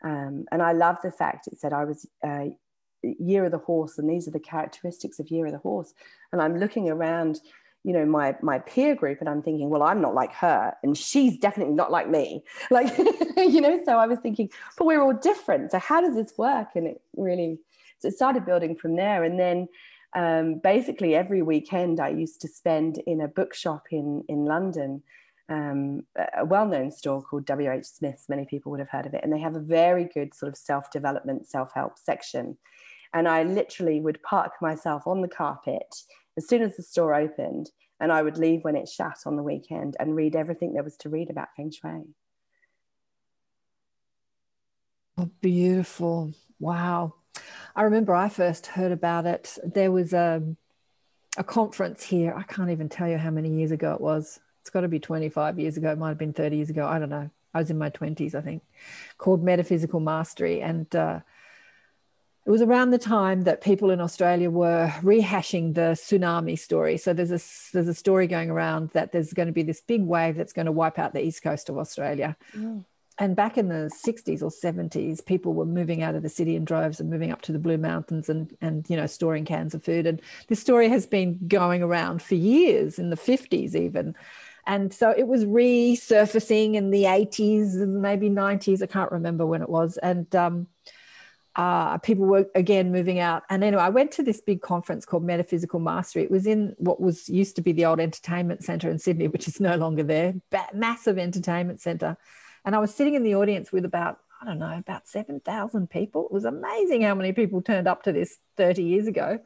um, and I love the fact it said I was. Uh, year of the horse and these are the characteristics of year of the horse and i'm looking around you know my my peer group and i'm thinking well i'm not like her and she's definitely not like me. Like you know so i was thinking but we're all different so how does this work? And it really so it started building from there and then um, basically every weekend i used to spend in a bookshop in in london um, a well-known store called wh smith's. Many people would have heard of it and they have a very good sort of self-development self-help section. And i literally would park myself on the carpet as soon as the store opened, and I would leave when it shut on the weekend and read everything there was to read about Feng Shui. Oh, beautiful. Wow. I remember I first heard about it. There was a, a conference here. I can't even tell you how many years ago it was. It's got to be 25 years ago. It might have been 30 years ago. I don't know. I was in my 20s, I think, called Metaphysical Mastery. And uh, it was around the time that people in Australia were rehashing the tsunami story. So there's a there's a story going around that there's going to be this big wave that's going to wipe out the east coast of Australia. Mm. And back in the 60s or 70s, people were moving out of the city in droves and moving up to the Blue Mountains and and you know storing cans of food. And this story has been going around for years, in the 50s even. And so it was resurfacing in the 80s and maybe 90s. I can't remember when it was. And um, uh, people were again moving out. And anyway, I went to this big conference called Metaphysical Mastery. It was in what was used to be the old entertainment center in Sydney, which is no longer there, massive entertainment center. And I was sitting in the audience with about, I don't know, about 7,000 people. It was amazing how many people turned up to this 30 years ago.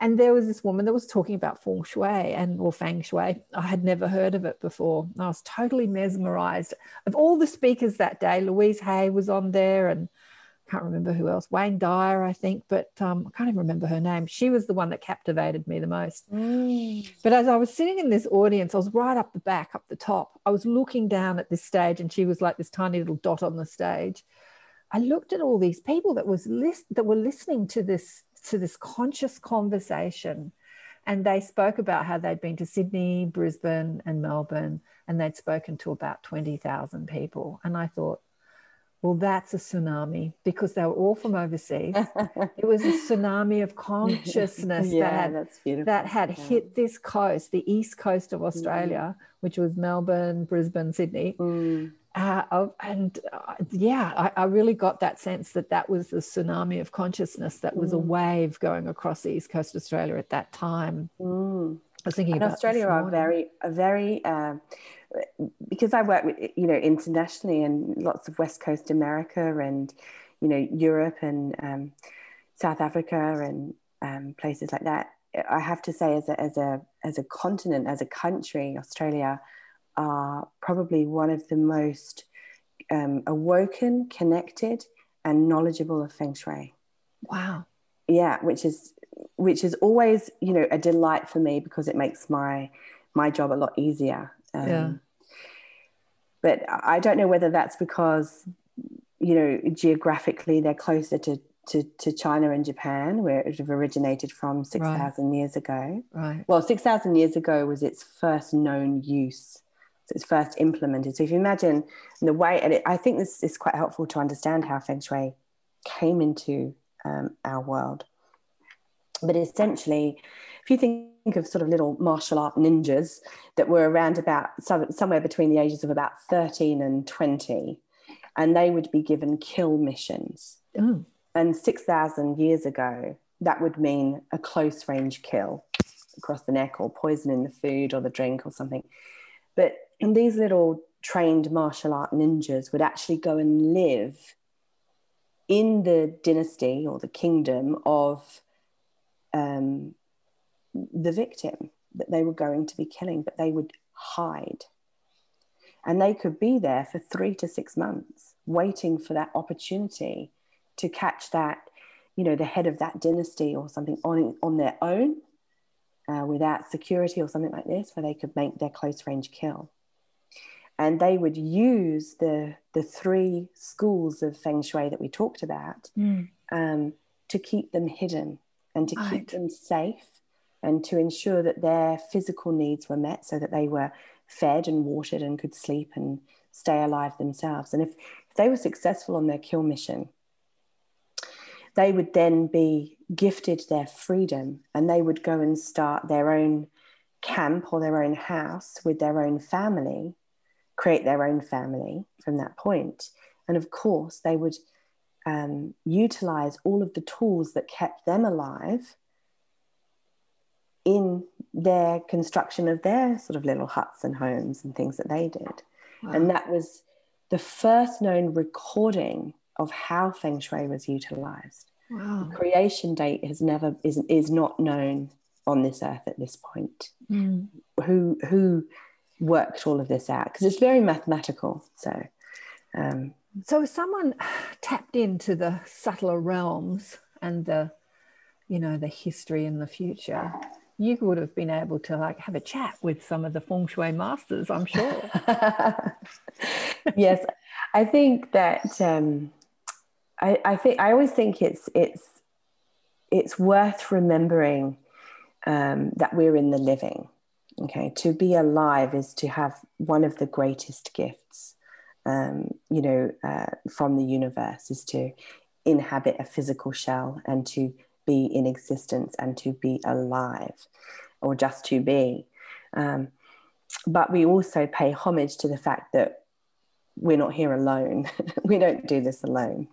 And there was this woman that was talking about feng shui and or feng shui. I had never heard of it before. I was totally mesmerized. Of all the speakers that day, Louise Hay was on there and can't remember who else, Wayne Dyer, I think, but um, I can't even remember her name. She was the one that captivated me the most. Mm. But as I was sitting in this audience, I was right up the back, up the top. I was looking down at this stage, and she was like this tiny little dot on the stage. I looked at all these people that was list that were listening to this to this conscious conversation, and they spoke about how they'd been to Sydney, Brisbane, and Melbourne, and they'd spoken to about twenty thousand people. And I thought, well, that's a tsunami because they were all from overseas. it was a tsunami of consciousness yeah, that, had, that had yeah. hit this coast, the east coast of Australia, mm. which was Melbourne, Brisbane, Sydney. Mm. Uh, and uh, yeah, I, I, really got that sense that that was the tsunami of consciousness. That was mm. a wave going across the east coast of Australia at that time. Mm. I was thinking and about Australia are very, a very uh, because I work with you know internationally and lots of West Coast America and you know Europe and um, South Africa and um, places like that. I have to say, as a as a as a continent, as a country, Australia are probably one of the most um, awoken, connected, and knowledgeable of feng shui. Wow. Yeah, which is which is always you know a delight for me because it makes my my job a lot easier um, yeah. But I don't know whether that's because, you know, geographically they're closer to, to, to China and Japan, where it originated from 6,000 right. years ago. Right. Well, 6,000 years ago was its first known use. So it's first implemented. So if you imagine the way, and it, I think this is quite helpful to understand how Feng Shui came into um, our world. But essentially, if you think of sort of little martial art ninjas that were around about somewhere between the ages of about 13 and 20, and they would be given kill missions. Oh. And 6,000 years ago, that would mean a close range kill across the neck or poison in the food or the drink or something. But these little trained martial art ninjas would actually go and live in the dynasty or the kingdom of um, the victim that they were going to be killing, but they would hide. And they could be there for three to six months, waiting for that opportunity to catch that, you know, the head of that dynasty or something on, on their own uh, without security or something like this, where they could make their close range kill. And they would use the, the three schools of feng shui that we talked about mm. um, to keep them hidden and to right. keep them safe and to ensure that their physical needs were met so that they were fed and watered and could sleep and stay alive themselves. And if, if they were successful on their kill mission, they would then be gifted their freedom and they would go and start their own camp or their own house with their own family, create their own family from that point. And of course, they would um, utilize all of the tools that kept them alive in their construction of their sort of little huts and homes and things that they did. Wow. And that was the first known recording of how feng shui was utilized. Wow. The creation date has never is, is not known on this earth at this point. Mm. Who who worked all of this out? Because it's very mathematical. So um, so someone tapped into the subtler realms and the you know the history and the future you would have been able to like have a chat with some of the feng shui masters i'm sure. Yes i think that um, I, I think i always think it's it's it's worth remembering um, that we're in the living okay? To be alive is to have one of the greatest gifts um, you know, uh, from the universe is to inhabit a physical shell and to be in existence and to be alive or just to be. Um, but we also pay homage to the fact that we're not here alone. we don't do this alone.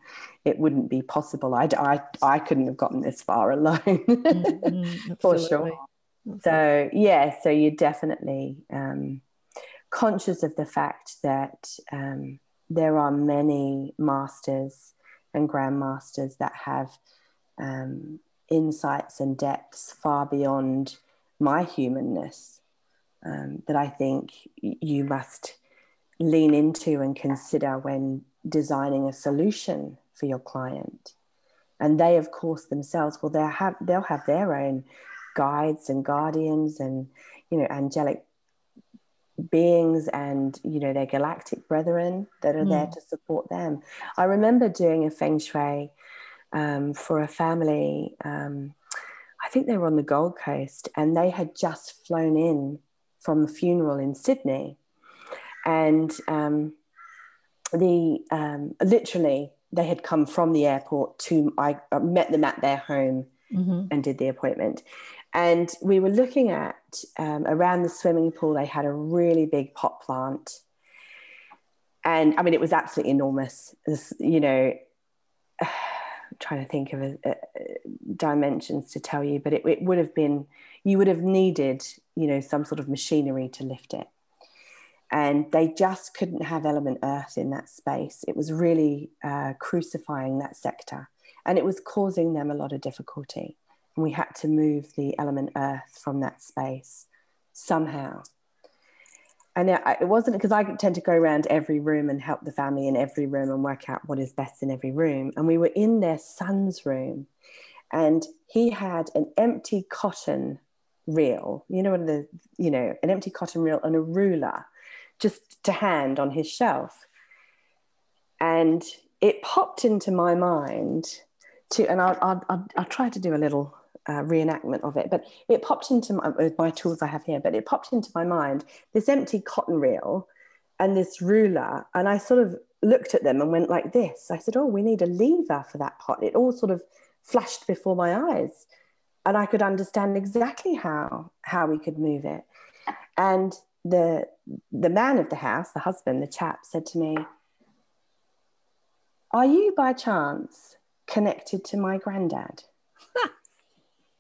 It wouldn't be possible. I, I, I couldn't have gotten this far alone mm-hmm, for sure. Absolutely. So, yeah, so you're definitely. Um, conscious of the fact that um, there are many masters and grandmasters that have um, insights and depths far beyond my humanness um, that I think you must lean into and consider when designing a solution for your client. And they, of course, themselves, well, they'll have they'll have their own guides and guardians and you know angelic beings and you know their galactic brethren that are mm. there to support them. I remember doing a feng shui um, for a family. Um, I think they were on the Gold Coast, and they had just flown in from a funeral in Sydney, and um, the um, literally they had come from the airport to I met them at their home mm-hmm. and did the appointment. And we were looking at um, around the swimming pool, they had a really big pot plant. And I mean, it was absolutely enormous. This, you know, trying to think of a, a, dimensions to tell you, but it, it would have been, you would have needed, you know, some sort of machinery to lift it and they just couldn't have element earth in that space. It was really uh, crucifying that sector and it was causing them a lot of difficulty. And we had to move the element earth from that space somehow. And it wasn't because I tend to go around every room and help the family in every room and work out what is best in every room. And we were in their son's room and he had an empty cotton reel, you know, the, you know, an empty cotton reel and a ruler just to hand on his shelf. And it popped into my mind to, and I'll, I'll, I'll, try to do a little uh, reenactment of it, but it popped into my, my tools I have here, but it popped into my mind this empty cotton reel and this ruler. And I sort of looked at them and went like this. I said, Oh, we need a lever for that pot. It all sort of flashed before my eyes. And I could understand exactly how how we could move it. And the the man of the house, the husband, the chap, said to me, "Are you by chance connected to my granddad?"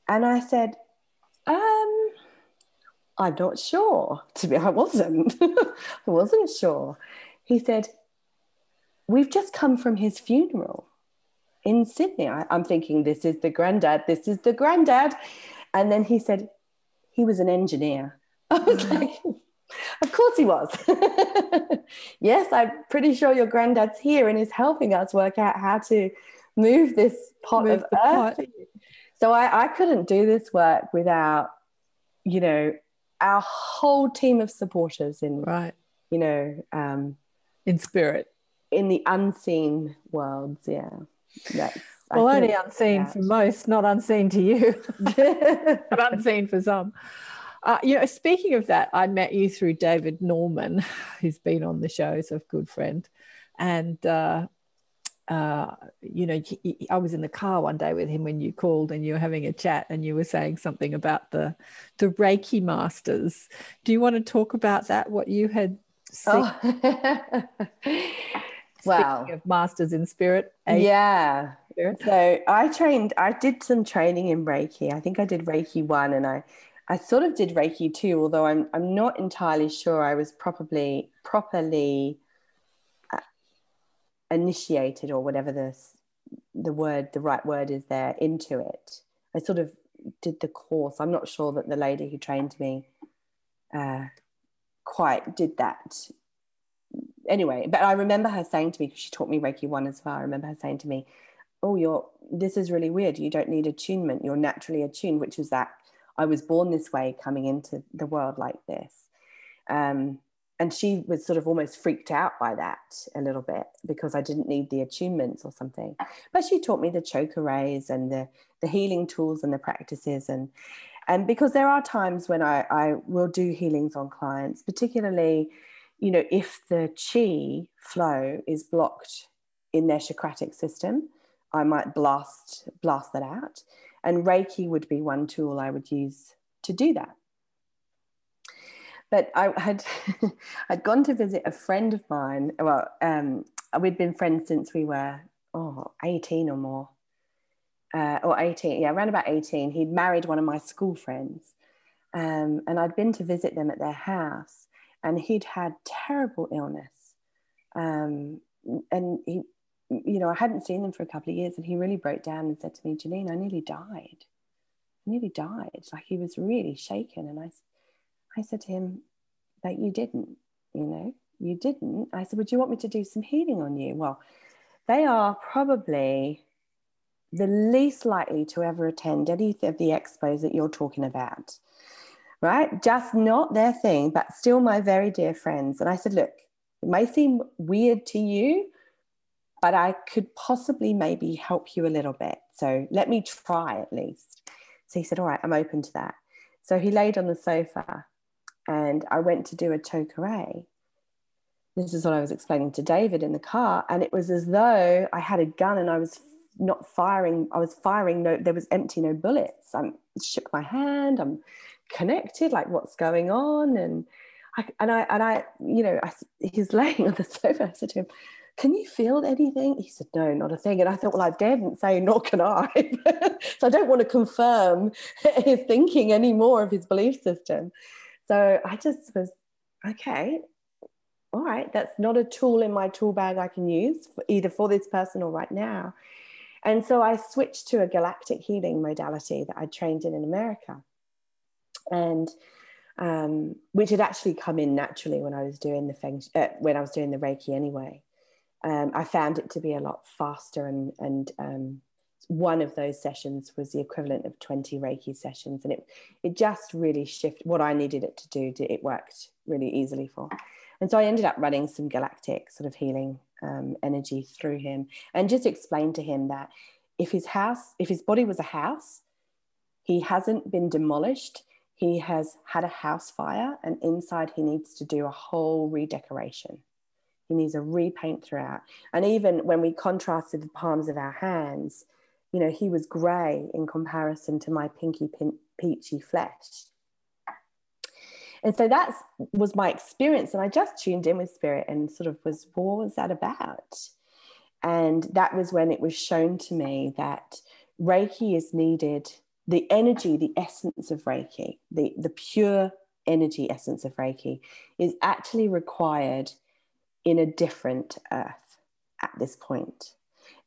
and I said, "Um, I'm not sure. To be, I wasn't. I wasn't sure." He said, "We've just come from his funeral." in Sydney. I, am thinking, this is the granddad, this is the granddad. And then he said, he was an engineer. I was like, of course he was. yes, I'm pretty sure your granddad's here and is helping us work out how to move this pot move of earth. Pot. So I, I couldn't do this work without, you know, our whole team of supporters in right, you know, um, in spirit, in the unseen worlds. Yeah, that's well, only unseen for most, not unseen to you, but unseen for some. Uh, you know, speaking of that, I met you through David Norman, who's been on the show, as a good friend. And, uh, uh, you know, he, I was in the car one day with him when you called and you were having a chat and you were saying something about the, the Reiki masters. Do you want to talk about that, what you had seen? Oh. wow. of masters in spirit. Yeah. Spirit. So I trained, I did some training in Reiki. I think I did Reiki one and I I sort of did Reiki two, although I'm I'm not entirely sure I was probably properly initiated or whatever the the word the right word is there into it. I sort of did the course. I'm not sure that the lady who trained me uh, quite did that. Anyway, but I remember her saying to me because she taught me Reiki one as well. I remember her saying to me, "Oh, you're this is really weird. You don't need attunement. You're naturally attuned," which is that I was born this way, coming into the world like this. Um, and she was sort of almost freaked out by that a little bit because I didn't need the attunements or something. But she taught me the chakra rays and the, the healing tools and the practices. And, and because there are times when I, I will do healings on clients, particularly, you know, if the chi flow is blocked in their chakratic system, I might blast blast that out. And Reiki would be one tool I would use to do that. But I had I'd gone to visit a friend of mine. Well, um, we'd been friends since we were oh 18 or more. Uh, or 18, yeah, around about 18. He'd married one of my school friends. Um, and I'd been to visit them at their house, and he'd had terrible illness. Um, and he, you know, I hadn't seen them for a couple of years, and he really broke down and said to me, Janine, I nearly died. I nearly died. Like he was really shaken. And I, I said to him, that you didn't, you know, you didn't. I said, Would you want me to do some healing on you? Well, they are probably the least likely to ever attend any of the expos that you're talking about, right? Just not their thing, but still my very dear friends. And I said, Look, it may seem weird to you, but I could possibly maybe help you a little bit. So let me try at least. So he said, All right, I'm open to that. So he laid on the sofa and I went to do a tokaray. This is what I was explaining to David in the car. And it was as though I had a gun and I was not firing. I was firing, no, there was empty, no bullets. I shook my hand. I'm connected, like what's going on? And I, and I, and I, you know, I, he's laying on the sofa. I said to him, can you feel anything? He said, no, not a thing. And I thought, well, I didn't say, nor can I. so I don't want to confirm his thinking anymore of his belief system. So I just was, okay, all right, that's not a tool in my tool bag I can use for either for this person or right now. And so I switched to a galactic healing modality that I trained in in America. And um, which had actually come in naturally when I was doing the feng, uh, when I was doing the Reiki anyway um, I found it to be a lot faster and and um, one of those sessions was the equivalent of 20 Reiki sessions and it it just really shifted what I needed it to do it worked really easily for. And so I ended up running some galactic sort of healing um, energy through him and just explained to him that if his house if his body was a house he hasn't been demolished. He has had a house fire and inside he needs to do a whole redecoration. He needs a repaint throughout. And even when we contrasted the palms of our hands, you know, he was grey in comparison to my pinky pin- peachy flesh. And so that was my experience. And I just tuned in with spirit and sort of was, what was that about? And that was when it was shown to me that Reiki is needed, the energy, the essence of Reiki, the, the pure energy essence of Reiki is actually required in a different earth at this point.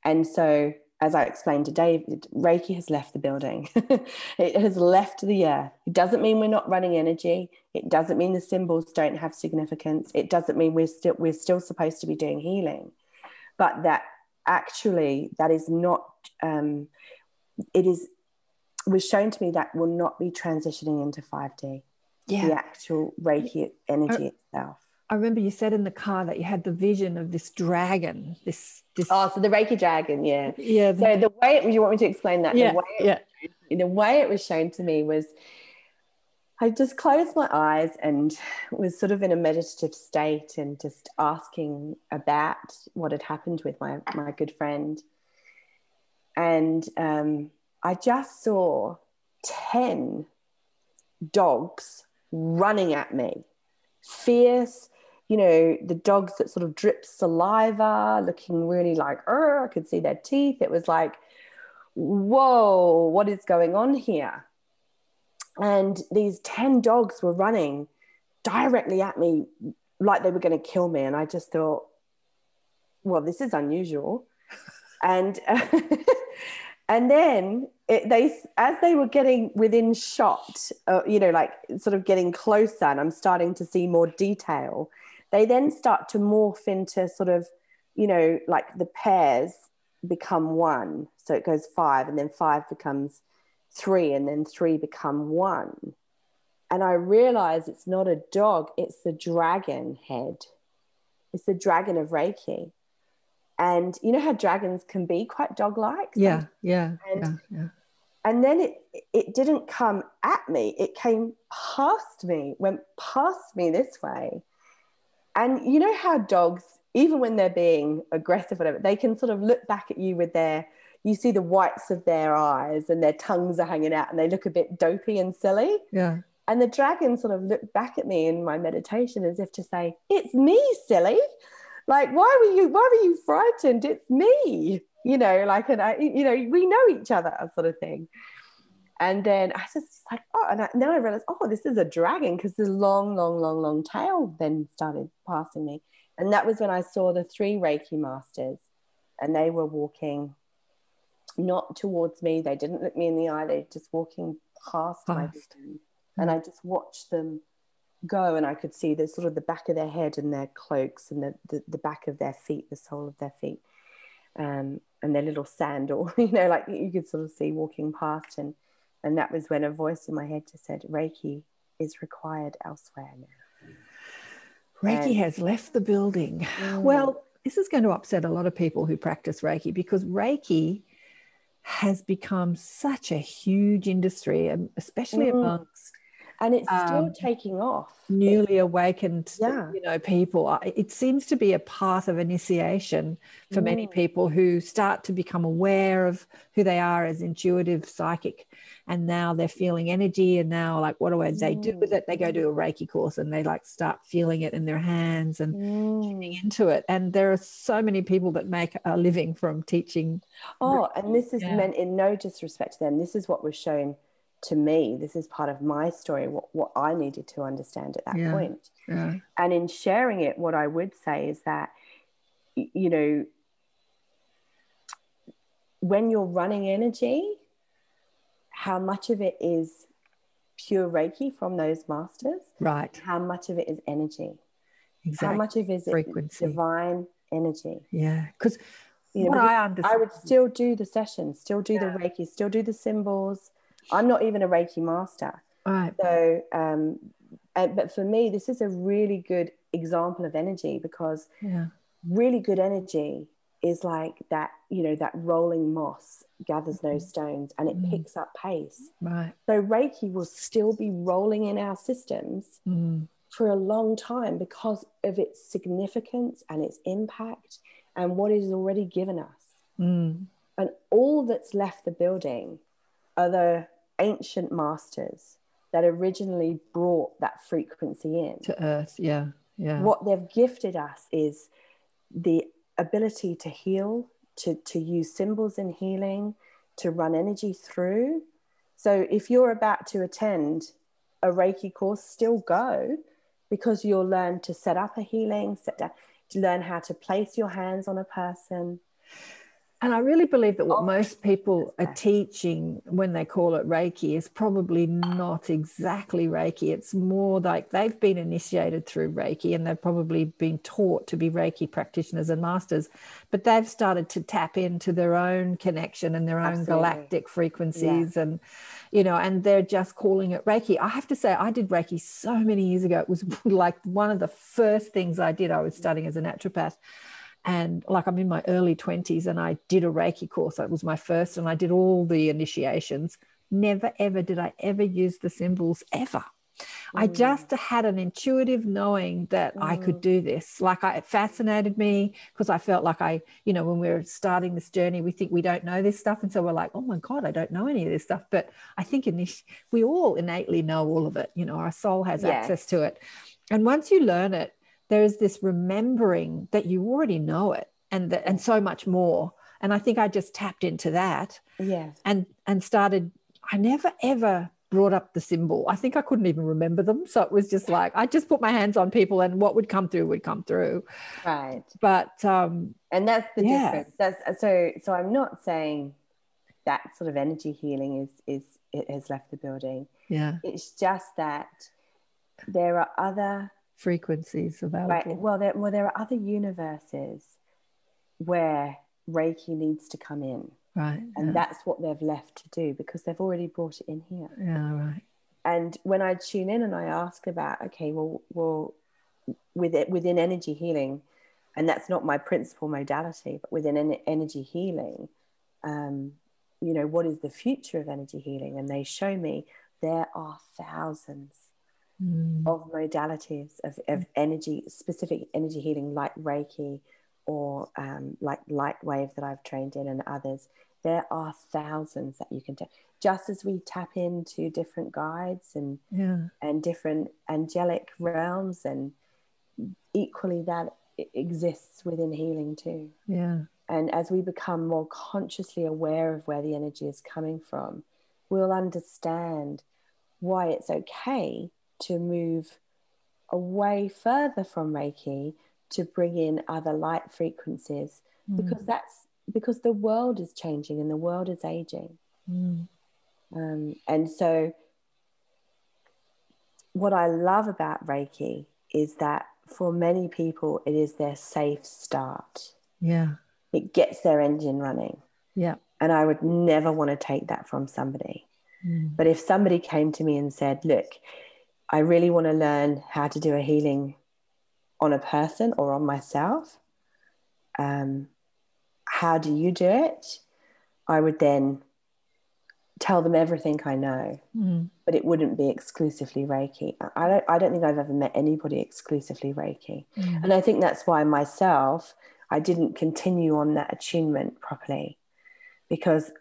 And so, as I explained to David, Reiki has left the building. it has left the earth. It doesn't mean we're not running energy. It doesn't mean the symbols don't have significance. It doesn't mean we're still we're still supposed to be doing healing, but that actually that is not. Um, it is was shown to me that will not be transitioning into 5D. Yeah. The actual Reiki energy itself. I remember you said in the car that you had the vision of this dragon. This, this. Oh, so the Reiki dragon, yeah, yeah. So the way it, you want me to explain that? Yeah, the way yeah. Was, the way it was shown to me was, I just closed my eyes and was sort of in a meditative state and just asking about what had happened with my my good friend, and um, I just saw ten dogs running at me, fierce you know, the dogs that sort of drip saliva, looking really like, oh, I could see their teeth. It was like, whoa, what is going on here? And these 10 dogs were running directly at me like they were going to kill me. And I just thought, well, this is unusual. and uh, and then it, they as they were getting within shot uh, you know like sort of getting closer and i'm starting to see more detail they then start to morph into sort of, you know, like the pairs become one. So it goes five, and then five becomes three, and then three become one. And I realize it's not a dog, it's the dragon head. It's the dragon of Reiki. And you know how dragons can be quite dog like? Yeah, yeah, and, yeah, yeah. And then it it didn't come at me, it came past me, went past me this way. And you know how dogs, even when they're being aggressive, whatever, they can sort of look back at you with their, you see the whites of their eyes and their tongues are hanging out and they look a bit dopey and silly. Yeah. And the dragon sort of looked back at me in my meditation as if to say, It's me, silly. Like, why were you, why were you frightened? It's me. You know, like, and I, you know, we know each other, sort of thing. And then I just like, oh, and, I, I realized, oh, this is a dragon because this long, long, long, long tail then started passing me. And that was when I saw the three Reiki masters, and they were walking not towards me. They didn't look me in the eye. They were just walking past, my Past. vision. And I just watched them go, and I could see the sort of the back of their head and their cloaks and the, the, the back of their feet, the sole of their feet, um, and their little sandal, you know, like you could sort of see walking past. And, and that was when a voice in my head just said, Reiki is required elsewhere now. Reiki And- has left the building. Well, this is going to upset a lot of people who practice Reiki because Reiki has become such a huge industry, um, especially Mm. amongst and it's still Um, taking off. newly awakened Yeah. you know people it seems to be a path of initiation for many Mm. people who start to become aware of who they are as intuitive psychic and now they're feeling energy and now like what do I- they do with it they go to a reiki course and they like start feeling it in their hands and tuning Mm. into it and there are so many people that make a living from teaching Oh, and this is Yeah. meant in no disrespect to them. This is what we're shown to me. This is part of my story, what, what I needed to understand at that Yeah. point. yeah And in sharing it, what I would say is that, you know, when you're running energy, how much of it is pure Reiki from those masters? right How much of it is energy? Exactly. how much of it is Frequency. divine energy? yeah because You know, what I understand I would still do the sessions, still do the Reiki, still do the symbols. I'm not even a Reiki master. right So, um, but for me, this is a really good example of energy because yeah really good energy is like that, you know, that rolling moss gathers no Mm-hmm. stones and it Mm. picks up pace. right So, Reiki will still be rolling in our systems Mm. for a long time because of its significance and its impact and what it has already given us. Mm. And all that's left the building are the ancient masters that originally brought that frequency in. to earth yeah yeah What they've gifted us is the ability to heal, to, to use symbols in healing, to run energy through. So if you're about to attend a Reiki course, still go because you'll learn to set up a healing, set down, to learn how to place your hands on a person. And I really believe that what Oh, most people are teaching when they call it Reiki is probably not exactly Reiki. It's more like they've been initiated through Reiki and they've probably been taught to be Reiki practitioners and masters, but they've started to tap into their own connection and their own Absolutely. galactic frequencies and you know and they're just calling it reiki. I have to say i did reiki so many years ago. It was like one of the first things i did. I was studying as a naturopath and like i'm in my early 20s and i did a reiki course that was my first and i did all the initiations never ever did i ever use the symbols ever I Mm. just had an intuitive knowing that I could Mm. do this. Like I, it fascinated me because I felt like I, you know, when we're starting this journey, we think we don't know this stuff, and so we're like, oh my god, I don't know any of this stuff. But I think in this, we all innately know all of it. You know, our soul has access to it, and once you learn it, there is this remembering that you already know it, and that, and so much more. And I think I just tapped into that Yeah. and and started i never ever brought up the symbol i think i couldn't even remember them so it was just like i just put my hands on people and what would come through would come through Right. but um and that's the Yeah. difference that's so so i'm not saying that sort of energy healing is is it has left the building yeah it's just that there are other frequencies available right. well there well there are other universes where reiki needs to come in. Right and yeah. that's what they've left to do because they've already brought it in here. Yeah right. And when I tune in and I ask about, okay, well, well, with it within energy healing, and that's not my principal modality, but within en- energy healing, um, you know, what is the future of energy healing? And they show me there are thousands Mm. of modalities of, of energy, specific energy healing, like Reiki or um, like light wave that I've trained in, and others. There are thousands that you can tap. Just as we tap into different guides and yeah and different angelic realms, and equally that exists within healing too. yeah And as we become more consciously aware of where the energy is coming from, we'll understand why it's okay to move away further from Reiki to bring in other light frequencies Mm. because that's because the world is changing and the world is aging. Mm. Um, and so, what I love about Reiki is that for many people, it is their safe start. Yeah. It gets their engine running. Yeah. And I would never want to take that from somebody. Mm. But if somebody came to me and said, Look, I really want to learn how to do a healing on a person or on myself, um, how do you do it? I would then tell them everything I know, Mm. but it wouldn't be exclusively Reiki. I don't, I don't think I've ever met anybody exclusively Reiki. Mm. And I think that's why myself, I didn't continue on that attunement properly because,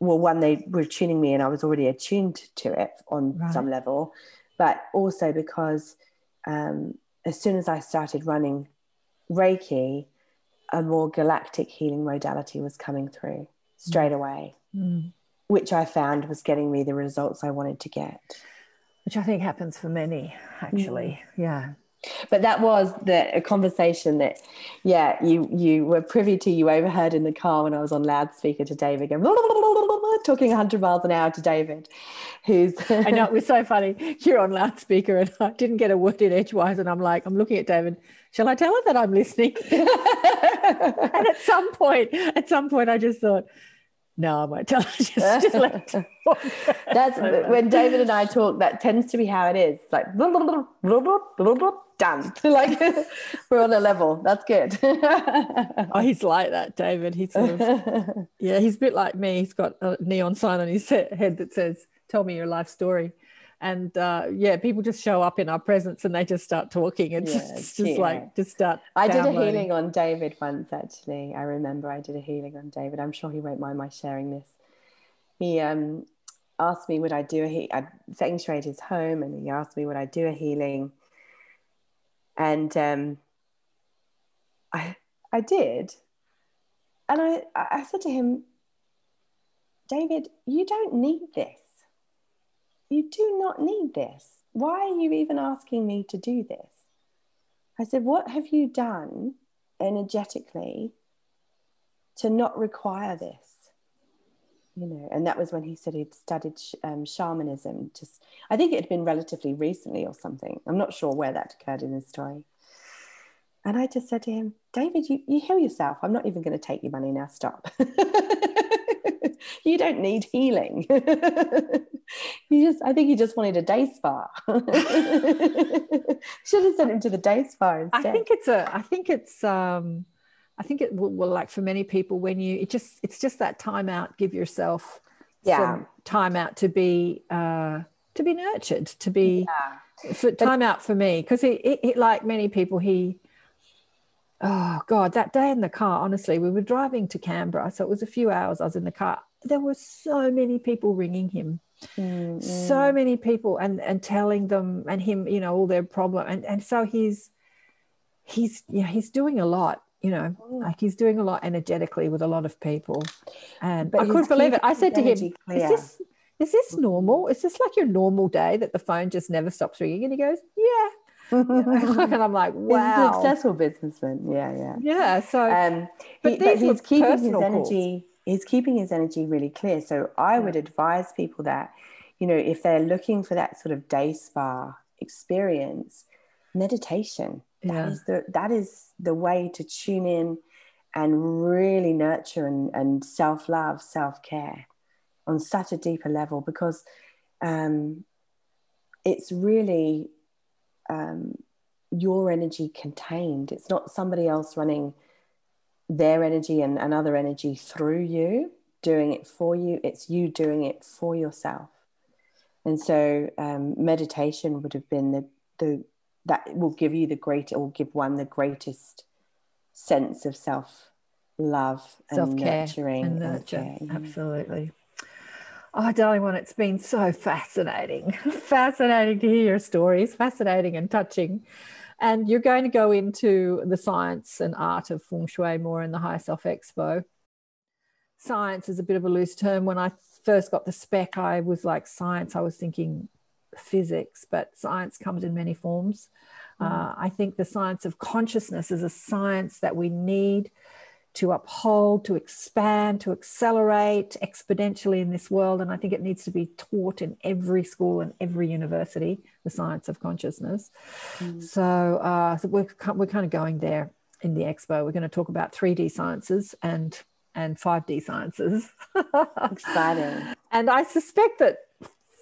well, one, they were tuning me and I was already attuned to it on Right. some level, but also because um, as soon as I started running Reiki, a more galactic healing modality was coming through straight away, Mm. which I found was getting me the results I wanted to get. Which I think happens for many, actually. Yeah. But that was the a conversation that, yeah, you you were privy to. You overheard in the car when I was on loudspeaker to David, going talking 100 miles an hour to David, who's I know it was so funny. You're on loudspeaker and I didn't get a word in edgewise. And I'm like, I'm looking at David. Shall I tell her that I'm listening? and at some point, at some point, I just thought, no, I won't tell her. Just, just let. That's when David and I talk. That tends to be how it is. It's like done. Like we're on a level. That's good. Oh, he's like that, David. He's sort of, yeah, he's a bit like me. He's got a neon sign on his head that says, Tell me your life story. And uh, yeah, people just show up in our presence and they just start talking. It's Yeah, just, just yeah. like, just start. I did a healing on David once, actually. I remember I did a healing on David. I'm sure he won't mind my sharing this. He um, asked me would I do a he- I'd feng shuied his home, and he asked me would I do a healing, and um, I I did, and I I said to him, David, you don't need this. You do not need this. Why are you even asking me to do this? I said, What have you done energetically to not require this? You know, and that was when he said he'd studied sh- um, shamanism. Just, I think it had been relatively recently or something. I'm not sure where that occurred in his story. And I just said to him, David, you, you heal yourself. I'm not even going to take your money now. Stop. you don't need healing. you just, I think he just wanted a day spa. Should have sent him to the day spa instead. I think it's a. I think it's. Um, I think it will, will like for many people when you it just it's just that time out. Give yourself Yeah. some time out to be uh, to be nurtured. To be Yeah. for time out for me because it, it, it like many people he. Oh God! That day in the car, honestly, we were driving to Canberra, so it was a few hours. I was in the car. There were so many people ringing him Mm, so many people and and telling them and him you know all their problem and and so he's he's yeah he's doing a lot you know Mm. like he's doing a lot energetically with a lot of people and But i couldn't believe it i said to him energy is this is this normal is this like your normal day that the phone just never stops ringing and he goes yeah and i'm like wow successful businessman. Yeah, yeah. yeah so Um, But he, but he's keeping his personal calls. energy. He's keeping his energy really clear. So I would advise people that, you know, if they're looking for that sort of day spa experience, meditation. Yeah. That is the that is the way to tune in and really nurture and, and self love, self care on such a deeper level because um, it's really um, your energy contained. It's not somebody else running their energy and another energy through you, doing it for you. It's you doing it for yourself. And so um, meditation would have been the, the that will give you the great or give one the greatest sense of self love and self-care nurturing and and nurture. Yeah. absolutely oh darling one it's been so fascinating fascinating to hear your stories fascinating and touching and you're going to go into the science and art of feng shui more in the high self expo science is a bit of a loose term when i first got the spec i was like science i was thinking physics but science comes in many forms Uh, I think the science of consciousness is a science that we need to uphold, to expand, to accelerate exponentially in this world. And I think it needs to be taught in every school and every university, the science of consciousness. Mm. So, uh, so we're, we're kind of going there in the expo. We're going to talk about 3D sciences and and 5D sciences. Exciting. And I suspect that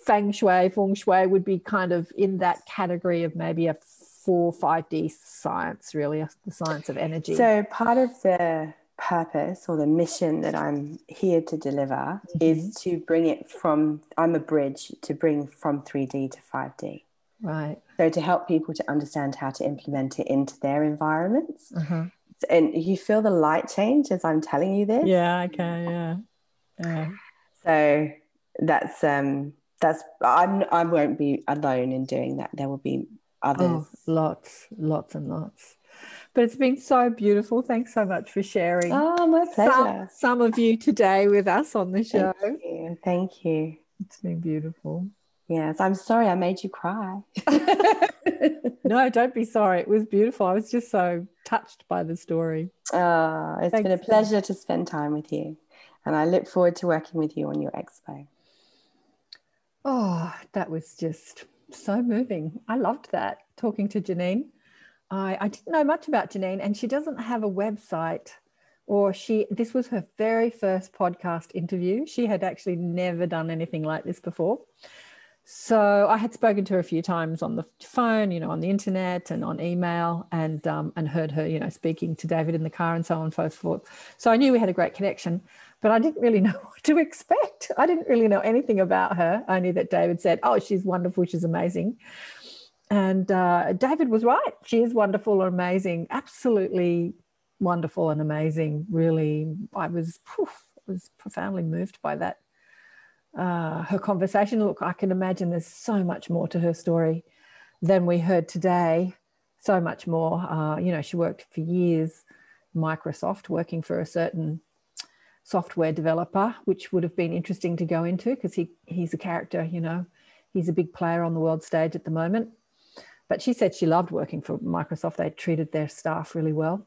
feng shui, feng shui would be kind of in that category of maybe a four, 5D science, really, the science of energy. So part of the purpose or the mission that I'm here to deliver mm-hmm. is to bring it from, I'm a bridge to bring from 3D to 5D. Right. So to help people to understand how to implement it into their environments. Uh-huh. And you feel the light change as I'm telling you this? Yeah, I can, yeah. Yeah. So that's um that's I'm I won't be alone in doing that. There will be others. Oh, lots, lots and lots. But it's been so beautiful. Thanks so much for sharing. Oh, my pleasure. Some, some of you today with us on the show. Thank you. Thank you. It's been beautiful. Yes, I'm sorry I made you cry. no, don't be sorry. It was beautiful. I was just so touched by the story. Oh, it's Thanks been a pleasure to spend time with you. And I look forward to working with you on your expo. Oh, that was just so moving. I loved that talking to Janine. I, I didn't know much about Janine, and she doesn't have a website or she this was her very first podcast interview she had actually never done anything like this before so I had spoken to her a few times on the phone, you know, on the internet and on email, and um, and heard her, you know, speaking to David in the car and so on and so forth. So I knew we had a great connection, but I didn't really know what to expect. I didn't really know anything about her. Only that David said, "Oh, she's wonderful. She's amazing." And uh, David was right. She is wonderful and amazing. Absolutely wonderful and amazing. Really, I was was profoundly moved by that uh, her conversation. Look, I can imagine there's so much more to her story than we heard today. So much more. Uh, you know, she worked for years Microsoft, working for a certain software developer, which would have been interesting to go into because he he's a character. You know, he's a big player on the world stage at the moment. But she said she loved working for Microsoft. They treated their staff really well,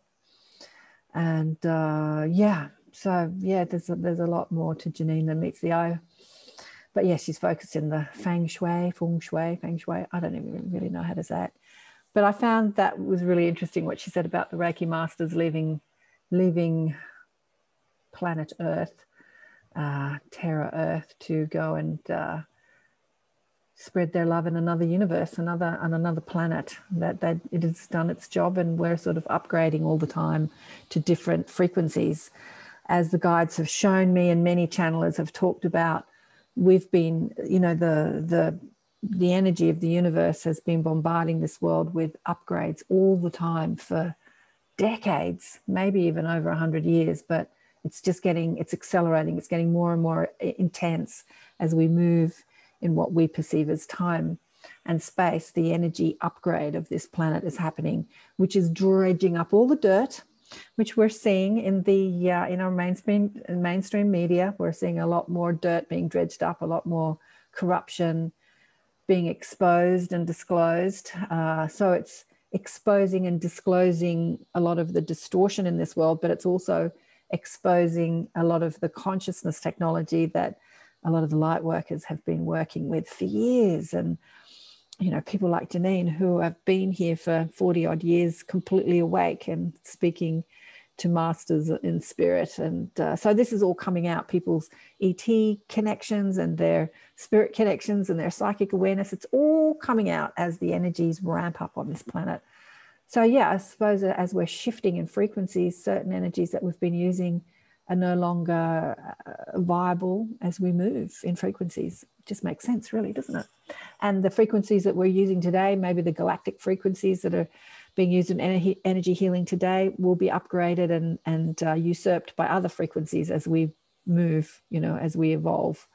and uh, yeah, so yeah, there's a, there's a lot more to Janine than meets the eye but yeah, she's focused in the feng shui, feng shui, feng shui. I don't even really know how to say it. But I found that was really interesting what she said about the Reiki masters leaving, leaving planet Earth, uh, Terra Earth, to go and uh, spread their love in another universe, another on another planet. That that it has done its job, and we're sort of upgrading all the time to different frequencies, as the guides have shown me, and many channelers have talked about we've been, you know, the the the energy of the universe has been bombarding this world with upgrades all the time for decades, maybe even over 100 years, but it's just getting, it's accelerating, it's getting more and more intense as we move in what we perceive as time and space. The energy upgrade of this planet is happening, which is dredging up all the dirt which we're seeing in the uh, in our mainstream mainstream media. We're seeing a lot more dirt being dredged up, a lot more corruption being exposed and disclosed. Uh, so it's exposing and disclosing a lot of the distortion in this world, but it's also exposing a lot of the consciousness technology that a lot of the light workers have been working with for years and you know, people like Janine who have been here for 40 odd years, completely awake and speaking to masters in spirit. And uh, so this is all coming out people's ET connections and their spirit connections and their psychic awareness. It's all coming out as the energies ramp up on this planet. So, yeah, I suppose as we're shifting in frequencies, certain energies that we've been using are no longer uh, viable as we move in frequencies. It just makes sense, really, doesn't it? And the frequencies that we're using today, maybe the galactic frequencies that are being used in energy healing today, will be upgraded and and uh, usurped by other frequencies as we move, you know, as we evolve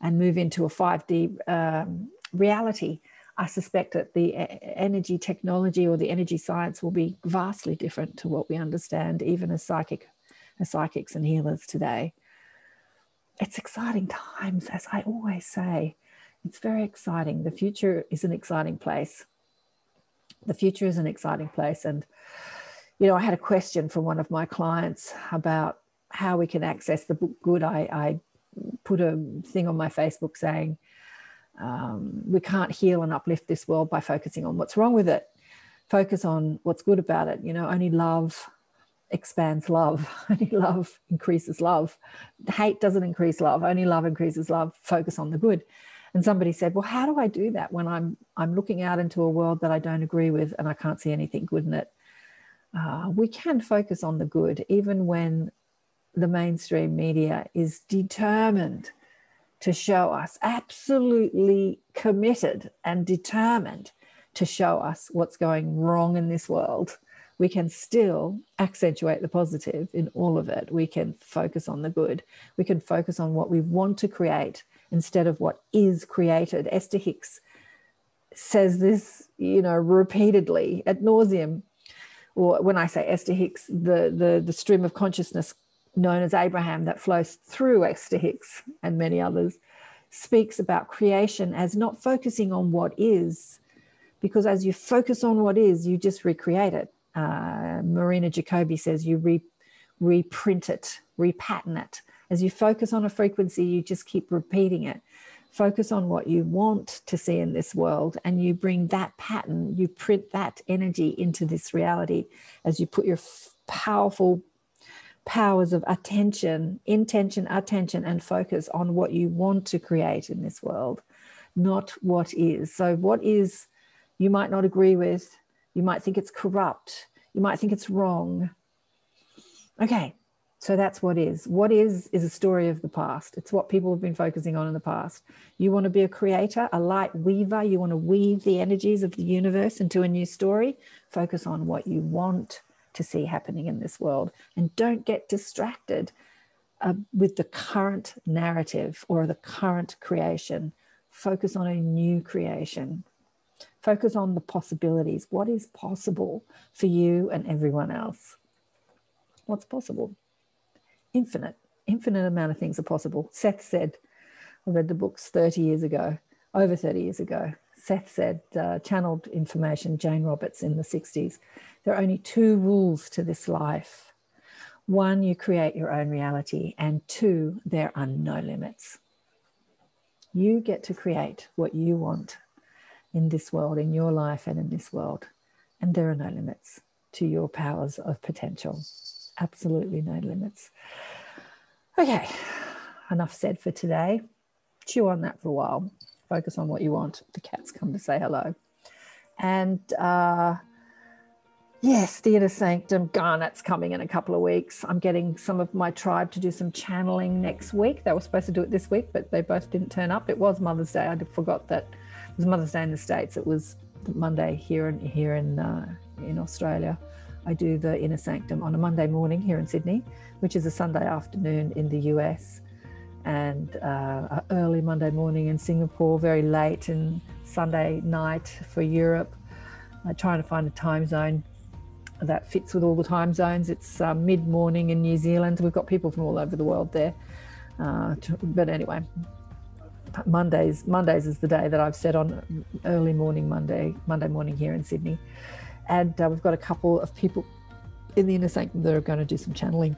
and move into a 5D um, reality. I suspect that the energy technology or the energy science will be vastly different to what we understand, even as psychic as psychics and healers today. It's exciting times, as I always say. It's very exciting. The future is an exciting place. the future is an exciting place. And, you know, I had a question from one of my clients about how we can access the book good. I, I put a thing on my Facebook saying, um, we can't heal and uplift this world by focusing on what's wrong with it. Focus on what's good about it. You know, only love expands love. Only love increases love. Hate doesn't increase love. Only love increases love. Focus on the good. And somebody said, "Well, how do I do that when I'm I'm looking out into a world that I don't agree with and I can't see anything good in it?" Uh, we can focus on the good even when the mainstream media is determined to show us, absolutely committed and determined to show us what's going wrong in this world, we can still accentuate the positive in all of it. We can focus on the good. We can focus on what we want to create instead of what is created. Esther Hicks says this, you know, repeatedly at nauseum. Or when I say Esther Hicks, the, the, the stream of consciousness known as Abraham that flows through Esther Hicks and many others, speaks about creation as not focusing on what is, because as you focus on what is, you just recreate it. Uh, Marina Jacobi says you re, reprint it, repattern it. As you focus on a frequency, you just keep repeating it. Focus on what you want to see in this world, and you bring that pattern, you print that energy into this reality as you put your f- powerful powers of attention, intention, attention, and focus on what you want to create in this world, not what is. So, what is, you might not agree with, you might think it's corrupt, you might think it's wrong. Okay, so that's what is. What is, is a story of the past. It's what people have been focusing on in the past. You want to be a creator, a light weaver, you want to weave the energies of the universe into a new story. Focus on what you want to see happening in this world. And don't get distracted uh, with the current narrative or the current creation. Focus on a new creation. Focus on the possibilities. What is possible for you and everyone else? What's possible? Infinite, infinite amount of things are possible. Seth said, I read the books 30 years ago, over 30 years ago. Seth said, uh, channeled information, Jane Roberts in the 60s. There are only two rules to this life one, you create your own reality, and two, there are no limits. You get to create what you want in this world, in your life, and in this world. And there are no limits to your powers of potential. Absolutely no limits. Okay, enough said for today. Chew on that for a while. Focus on what you want. The cats come to say hello. And uh, Yes, the inner sanctum. Garnet's coming in a couple of weeks. I'm getting some of my tribe to do some channeling next week. They were supposed to do it this week, but they both didn't turn up. It was Mother's Day. I forgot that was Mother's Day in the States. It was Monday here in here in uh, in Australia. I do the inner sanctum on a Monday morning here in Sydney, which is a Sunday afternoon in the US, and uh, early Monday morning in Singapore, very late and Sunday night for Europe. I'm trying to find a time zone that fits with all the time zones. It's uh, mid morning in New Zealand. We've got people from all over the world there. Uh, to, but anyway, Mondays Mondays is the day that I've set on early morning Monday Monday morning here in Sydney, and uh, we've got a couple of people in the inner sanctum that are going to do some channeling,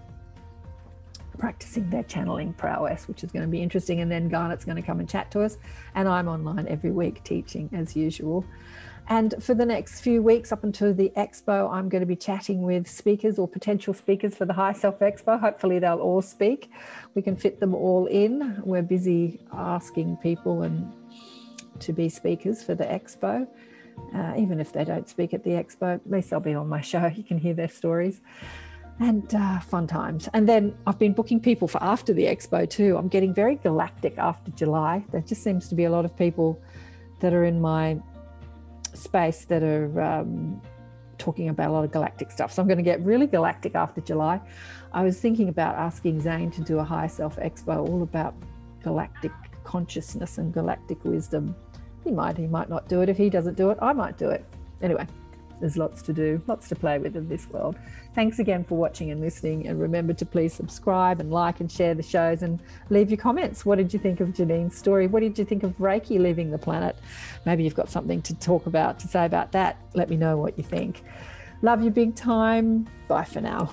practicing their channeling prowess, which is going to be interesting. And then Garnet's going to come and chat to us, and I'm online every week teaching as usual. And for the next few weeks up until the expo, I'm going to be chatting with speakers or potential speakers for the High Self Expo. Hopefully, they'll all speak. We can fit them all in. We're busy asking people and to be speakers for the expo. Uh, even if they don't speak at the expo, at least they'll be on my show. You can hear their stories and uh, fun times. And then I've been booking people for after the expo too. I'm getting very galactic after July. There just seems to be a lot of people that are in my space that are um, talking about a lot of galactic stuff. So I'm going to get really galactic after July. I was thinking about asking Zane to do a high self expo all about galactic consciousness and galactic wisdom. He might, he might not do it. If he doesn't do it, I might do it. Anyway, there's lots to do, lots to play with in this world. Thanks again for watching and listening. And remember to please subscribe and like and share the shows and leave your comments. What did you think of Janine's story? What did you think of Reiki leaving the planet? Maybe you've got something to talk about, to say about that. Let me know what you think. Love you big time. Bye for now.